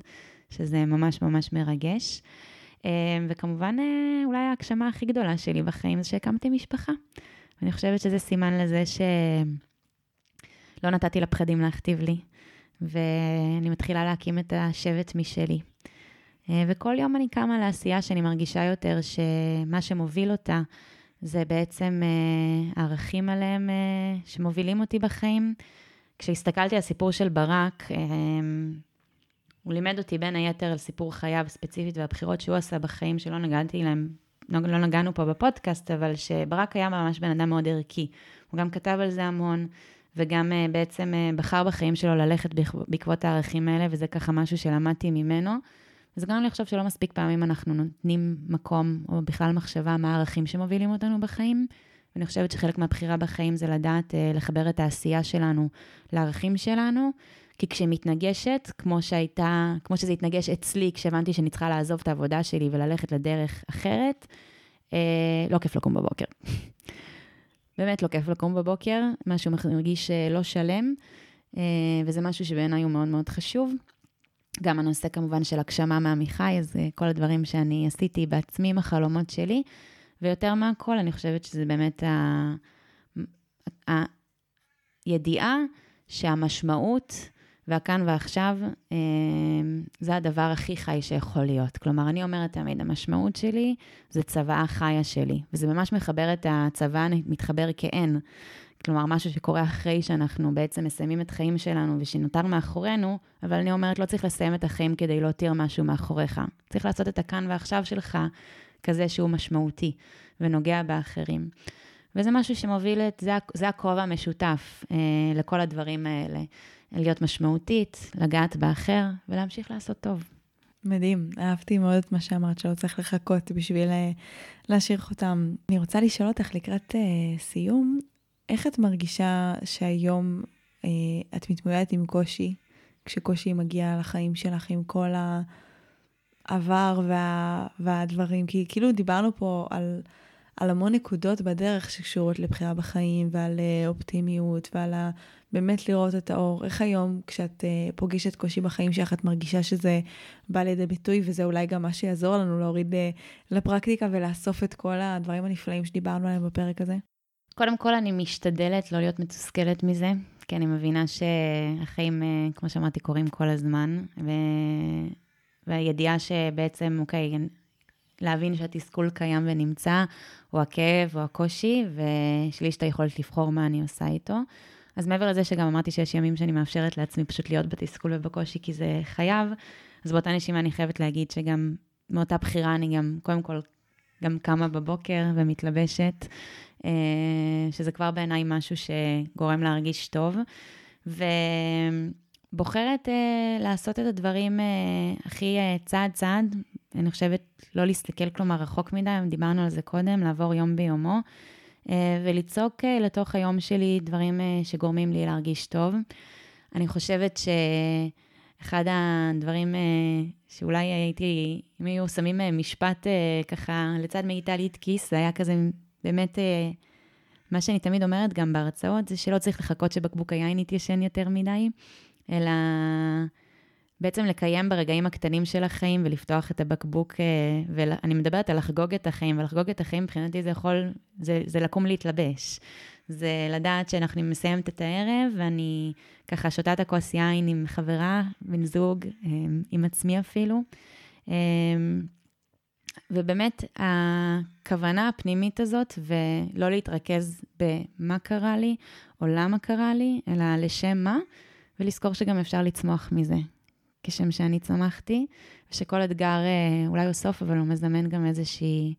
שזה ממש ממש מרגש. וכמובן, אה, אולי ההגשמה הכי גדולה שלי בחיים זה שהקמתי משפחה. ואני חושבת שזה סימן לזה שלא נתתי לפחדים להכתיב לי, ואני מתחילה להקים את השבט משלי. אה, וכל יום אני קמה לעשייה שאני מרגישה יותר שמה שמוביל אותה זה בעצם אה, הערכים עליהם שמובילים אותי בחיים. כשהסתכלתי על הסיפור של ברק, הוא לימד אותי בין היתר על סיפור חייו ספציפית והבחירות שהוא עשה בחיים, שלא נגעתי להם, לא, לא נגענו פה בפודקאסט, אבל שברק היה ממש בן אדם מאוד ערכי. הוא גם כתב על זה המון, וגם uh, בעצם uh, בחר בחיים שלו ללכת בעקבות הערכים האלה, וזה ככה משהו שלמדתי ממנו. וזה גרם לי לחשוב שלא מספיק פעמים אנחנו נותנים מקום, או בכלל מחשבה, מה הערכים שמובילים אותנו בחיים. ואני חושבת שחלק מהבחירה בחיים זה לדעת uh, לחבר את העשייה שלנו לערכים שלנו. כי כשמתנגשת, כמו שהייתה, כמו שזה התנגש אצלי, כשהבנתי שאני צריכה לעזוב את העבודה שלי וללכת לדרך אחרת, אה, לא כיף לקום בבוקר. באמת לא כיף לקום בבוקר, משהו מרגיש אה, לא שלם, אה, וזה משהו שבעיניי הוא מאוד מאוד חשוב. גם הנושא כמובן של הגשמה מעמיחי, אז אה, כל הדברים שאני עשיתי בעצמי עם החלומות שלי, ויותר מהכל, אני חושבת שזה באמת ה... הידיעה שהמשמעות והכאן ועכשיו אה, זה הדבר הכי חי שיכול להיות. כלומר, אני אומרת תמיד, המשמעות שלי זה צוואה חיה שלי, וזה ממש מחבר את הצוואה, מתחבר כאין. כלומר, משהו שקורה אחרי שאנחנו בעצם מסיימים את החיים שלנו ושנותר מאחורינו, אבל אני אומרת, לא צריך לסיים את החיים כדי להותיר משהו מאחוריך. צריך לעשות את הכאן ועכשיו שלך כזה שהוא משמעותי ונוגע באחרים. וזה משהו שמוביל את, זה, זה הכובע המשותף אה, לכל הדברים האלה. להיות משמעותית, לגעת באחר ולהמשיך לעשות טוב. מדהים, אהבתי מאוד את מה שאמרת, שלא צריך לחכות בשביל אה, להשאיר חותם. אני רוצה לשאול אותך לקראת uh, סיום, איך את מרגישה שהיום uh, את מתמודדת עם קושי, כשקושי מגיע לחיים שלך עם כל העבר וה, והדברים? כי כאילו דיברנו פה על, על המון נקודות בדרך שקשורות לבחירה בחיים ועל אה, אופטימיות ועל ה... באמת לראות את האור. איך היום, כשאת uh, פוגשת קושי בחיים שלך, את מרגישה שזה בא לידי ביטוי, וזה אולי גם מה שיעזור לנו להוריד uh, לפרקטיקה ולאסוף את כל הדברים הנפלאים שדיברנו עליהם בפרק הזה? קודם כל, אני משתדלת לא להיות מתוסכלת מזה, כי אני מבינה שהחיים, uh, כמו שאמרתי, קורים כל הזמן, ו... והידיעה שבעצם, אוקיי, להבין שהתסכול קיים ונמצא, או הכאב או הקושי, ויש לי את היכולת לבחור מה אני עושה איתו. אז מעבר לזה שגם אמרתי שיש ימים שאני מאפשרת לעצמי פשוט להיות בתסכול ובקושי, כי זה חייב, אז באותה נשימה אני חייבת להגיד שגם מאותה בחירה אני גם, קודם כל, גם קמה בבוקר ומתלבשת, אה, שזה כבר בעיניי משהו שגורם להרגיש טוב, ובוחרת אה, לעשות את הדברים אה, הכי צעד צעד, אני חושבת לא להסתכל כלומר רחוק מדי, דיברנו על זה קודם, לעבור יום ביומו. אה, ולצעוק אה, לתוך היום שלי דברים אה, שגורמים לי להרגיש טוב. אני חושבת שאחד הדברים שאולי הייתי, אם היו שמים משפט ככה לצד מאיטלית כיס, זה היה כזה באמת, מה שאני תמיד אומרת גם בהרצאות, זה שלא צריך לחכות שבקבוק היין יתיישן יותר מדי, אלא בעצם לקיים ברגעים הקטנים של החיים ולפתוח את הבקבוק, אה, ואני מדברת על לחגוג את החיים, ולחגוג את החיים מבחינתי זה יכול, זה, זה לקום להתלבש. זה לדעת שאנחנו מסיימת את הערב, ואני ככה שותה את הכוס יין עם חברה, בן זוג, אה, עם עצמי אפילו. אה, ובאמת, הכוונה הפנימית הזאת, ולא להתרכז במה קרה לי, או למה קרה לי, אלא לשם מה, ולזכור שגם אפשר לצמוח מזה. כשם שאני צמחתי, ושכל אתגר אה, אולי הוא סוף, אבל הוא מזמן גם איזושהי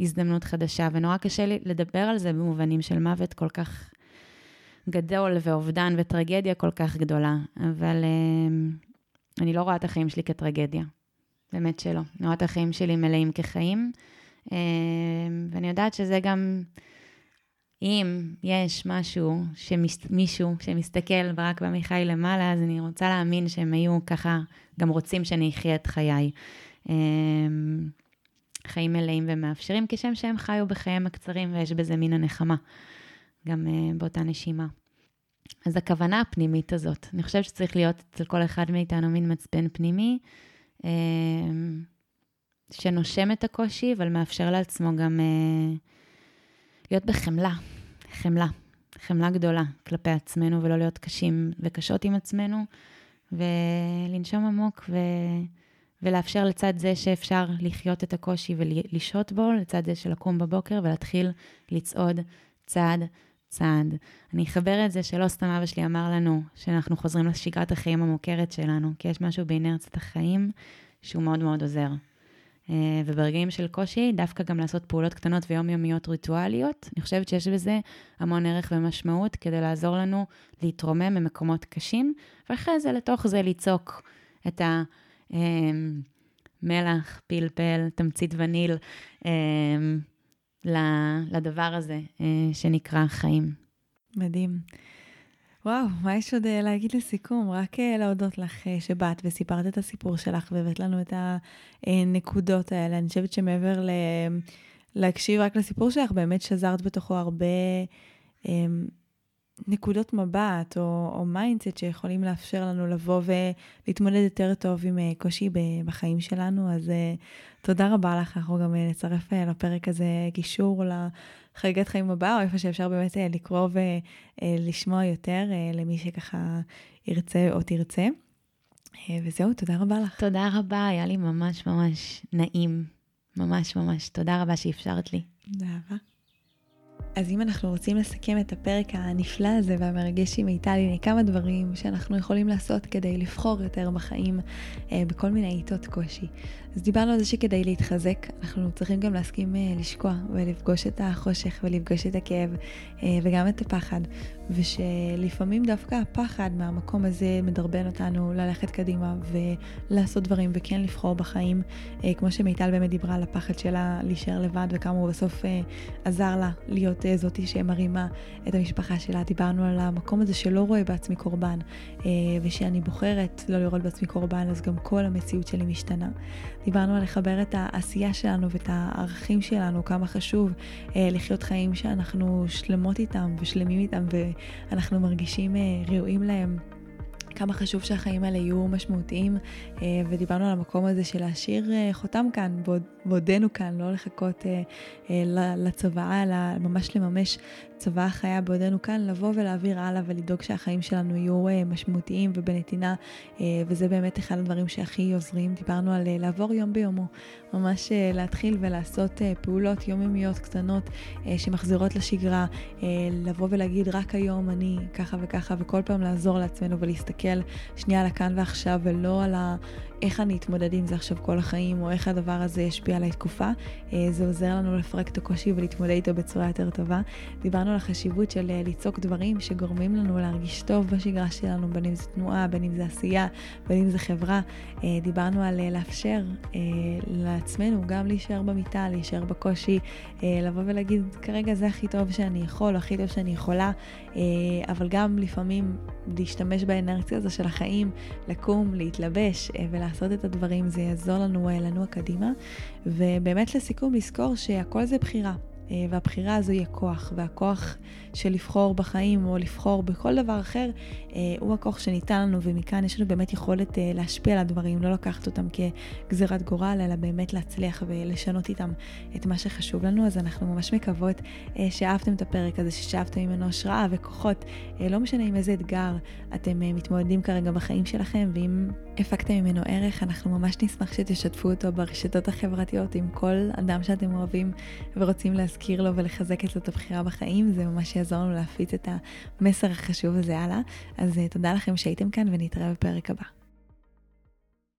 הזדמנות חדשה. ונורא קשה לי לדבר על זה במובנים של מוות כל כך גדול, ואובדן וטרגדיה כל כך גדולה. אבל אה, אני לא רואה את החיים שלי כטרגדיה. באמת שלא. אני רואה את החיים שלי מלאים כחיים. אה, ואני יודעת שזה גם... אם יש משהו, שמס, מישהו שמסתכל רק בעמיחי למעלה, אז אני רוצה להאמין שהם היו ככה, גם רוצים שאני אחיה את חיי. אמ, חיים מלאים ומאפשרים, כשם שהם חיו בחייהם הקצרים, ויש בזה מין הנחמה, גם uh, באותה נשימה. אז הכוונה הפנימית הזאת, אני חושבת שצריך להיות אצל כל אחד מאיתנו מין מצפן פנימי, uh, שנושם את הקושי, אבל מאפשר לעצמו גם... Uh, להיות בחמלה, חמלה, חמלה גדולה כלפי עצמנו, ולא להיות קשים וקשות עם עצמנו, ולנשום עמוק ו... ולאפשר לצד זה שאפשר לחיות את הקושי ולשהות בו, לצד זה של לקום בבוקר ולהתחיל לצעוד צעד צעד. אני אחבר את זה שלא סתם אבא שלי אמר לנו שאנחנו חוזרים לשגרת החיים המוכרת שלנו, כי יש משהו באינרציית החיים שהוא מאוד מאוד עוזר. אה, וברגעים של קושי, דווקא גם לעשות פעולות קטנות ויומיומיות ריטואליות. אני חושבת שיש בזה המון ערך ומשמעות כדי לעזור לנו להתרומם ממקומות קשים, ואחרי זה לתוך זה לצעוק את המלח, אה, פלפל, תמצית וניל, אה, לדבר הזה שנקרא חיים. מדהים. וואו, מה יש עוד אה, להגיד לסיכום? רק אה, להודות לך אה, שבאת וסיפרת את הסיפור שלך והבאת לנו את הנקודות האלה. אני חושבת שמעבר ל... להקשיב רק לסיפור שלך, באמת שזרת בתוכו הרבה נקודות מבט או, או mindset שיכולים לאפשר לנו לבוא ולהתמודד יותר טוב עם קושי בחיים שלנו. אז תודה רבה לך, אנחנו גם נצרף לפרק הזה קישור חגיגת חיים הבאה, או איפה שאפשר באמת אה, לקרוא ולשמוע יותר אה, למי שככה ירצה או תרצה. אה, וזהו, תודה רבה לך. תודה רבה, היה לי ממש ממש נעים. ממש ממש. תודה רבה שאפשרת לי. תודה רבה. אז אם אנחנו רוצים לסכם את הפרק הנפלא הזה והמרגש עם הנה כמה דברים שאנחנו יכולים לעשות כדי לבחור יותר בחיים אה, בכל מיני עיתות קושי. אז דיברנו על זה שכדי להתחזק, אנחנו צריכים גם להסכים אה, לשקוע ולפגוש את החושך ולפגוש את הכאב אה, וגם את הפחד, ושלפעמים דווקא הפחד מהמקום הזה מדרבן אותנו ללכת קדימה ולעשות דברים וכן לבחור בחיים, אה, כמו שמיטל באמת דיברה על הפחד שלה להישאר לבד וכמה הוא בסוף עזר לה להיות זאתי שמרימה את המשפחה שלה, דיברנו על המקום הזה שלא רואה בעצמי קורבן, ושאני בוחרת לא לראות בעצמי קורבן, אז גם כל המציאות שלי משתנה. דיברנו על לחבר את העשייה שלנו ואת הערכים שלנו, כמה חשוב לחיות חיים שאנחנו שלמות איתם ושלמים איתם ואנחנו מרגישים ראויים להם. כמה חשוב שהחיים האלה יהיו משמעותיים, אה, ודיברנו על המקום הזה של להשאיר אה, חותם כאן, בעודנו כאן, לא לחכות אה, לצוואה, אלא ממש לממש צוואה חיה בעודנו כאן, לבוא ולהעביר הלאה ולדאוג שהחיים שלנו יהיו משמעותיים ובנתינה, וזה באמת אחד הדברים שהכי עוזרים. דיברנו על לעבור יום ביומו, ממש להתחיל ולעשות פעולות יומיומיות קטנות שמחזירות לשגרה, לבוא ולהגיד רק היום אני ככה וככה, וכל פעם לעזור לעצמנו ולהסתכל שנייה על הכאן ועכשיו ולא על ה... איך אני אתמודד עם זה עכשיו כל החיים, או איך הדבר הזה ישפיע עליי תקופה. אה, זה עוזר לנו לפרק את הקושי ולהתמודד איתו בצורה יותר טובה. דיברנו על החשיבות של אה, ליצוק דברים שגורמים לנו להרגיש טוב בשגרה שלנו, בין אם זה תנועה, בין אם זה עשייה, בין אם זה חברה. אה, דיברנו על לאפשר לעצמנו גם להישאר במיטה, להישאר בקושי, לבוא ולהגיד, כרגע זה הכי טוב שאני יכול, הכי טוב שאני יכולה, אבל גם לפעמים להשתמש באנרציה הזו של החיים, לקום, להתלבש ולה... לעשות את הדברים, זה יעזור לנו לנוע קדימה. ובאמת לסיכום, לזכור שהכל זה בחירה. אה, והבחירה הזו היא הכוח, והכוח של לבחור בחיים או לבחור בכל דבר אחר, אה, הוא הכוח שניתן לנו, ומכאן יש לנו באמת יכולת אה, להשפיע על הדברים, לא לקחת אותם כגזירת גורל, אלא באמת להצליח ולשנות איתם את מה שחשוב לנו. אז אנחנו ממש מקוות שאהבתם את הפרק הזה, ששאבתם ממנו השראה וכוחות, לא משנה עם איזה אתגר אתם מתמודדים כרגע בחיים שלכם, ואם הפקתם ממנו ערך, אנחנו ממש נשמח שתשתפו אותו ברשתות החברתיות עם כל אדם שאתם אוהבים ורוצים להזכיר לו ולחזק אצלו את הבחירה בחיים, זה ממש יעזור לנו להפיץ את המסר החשוב הזה הלאה. אז uh, תודה לכם שהייתם כאן ונתראה בפרק הבא.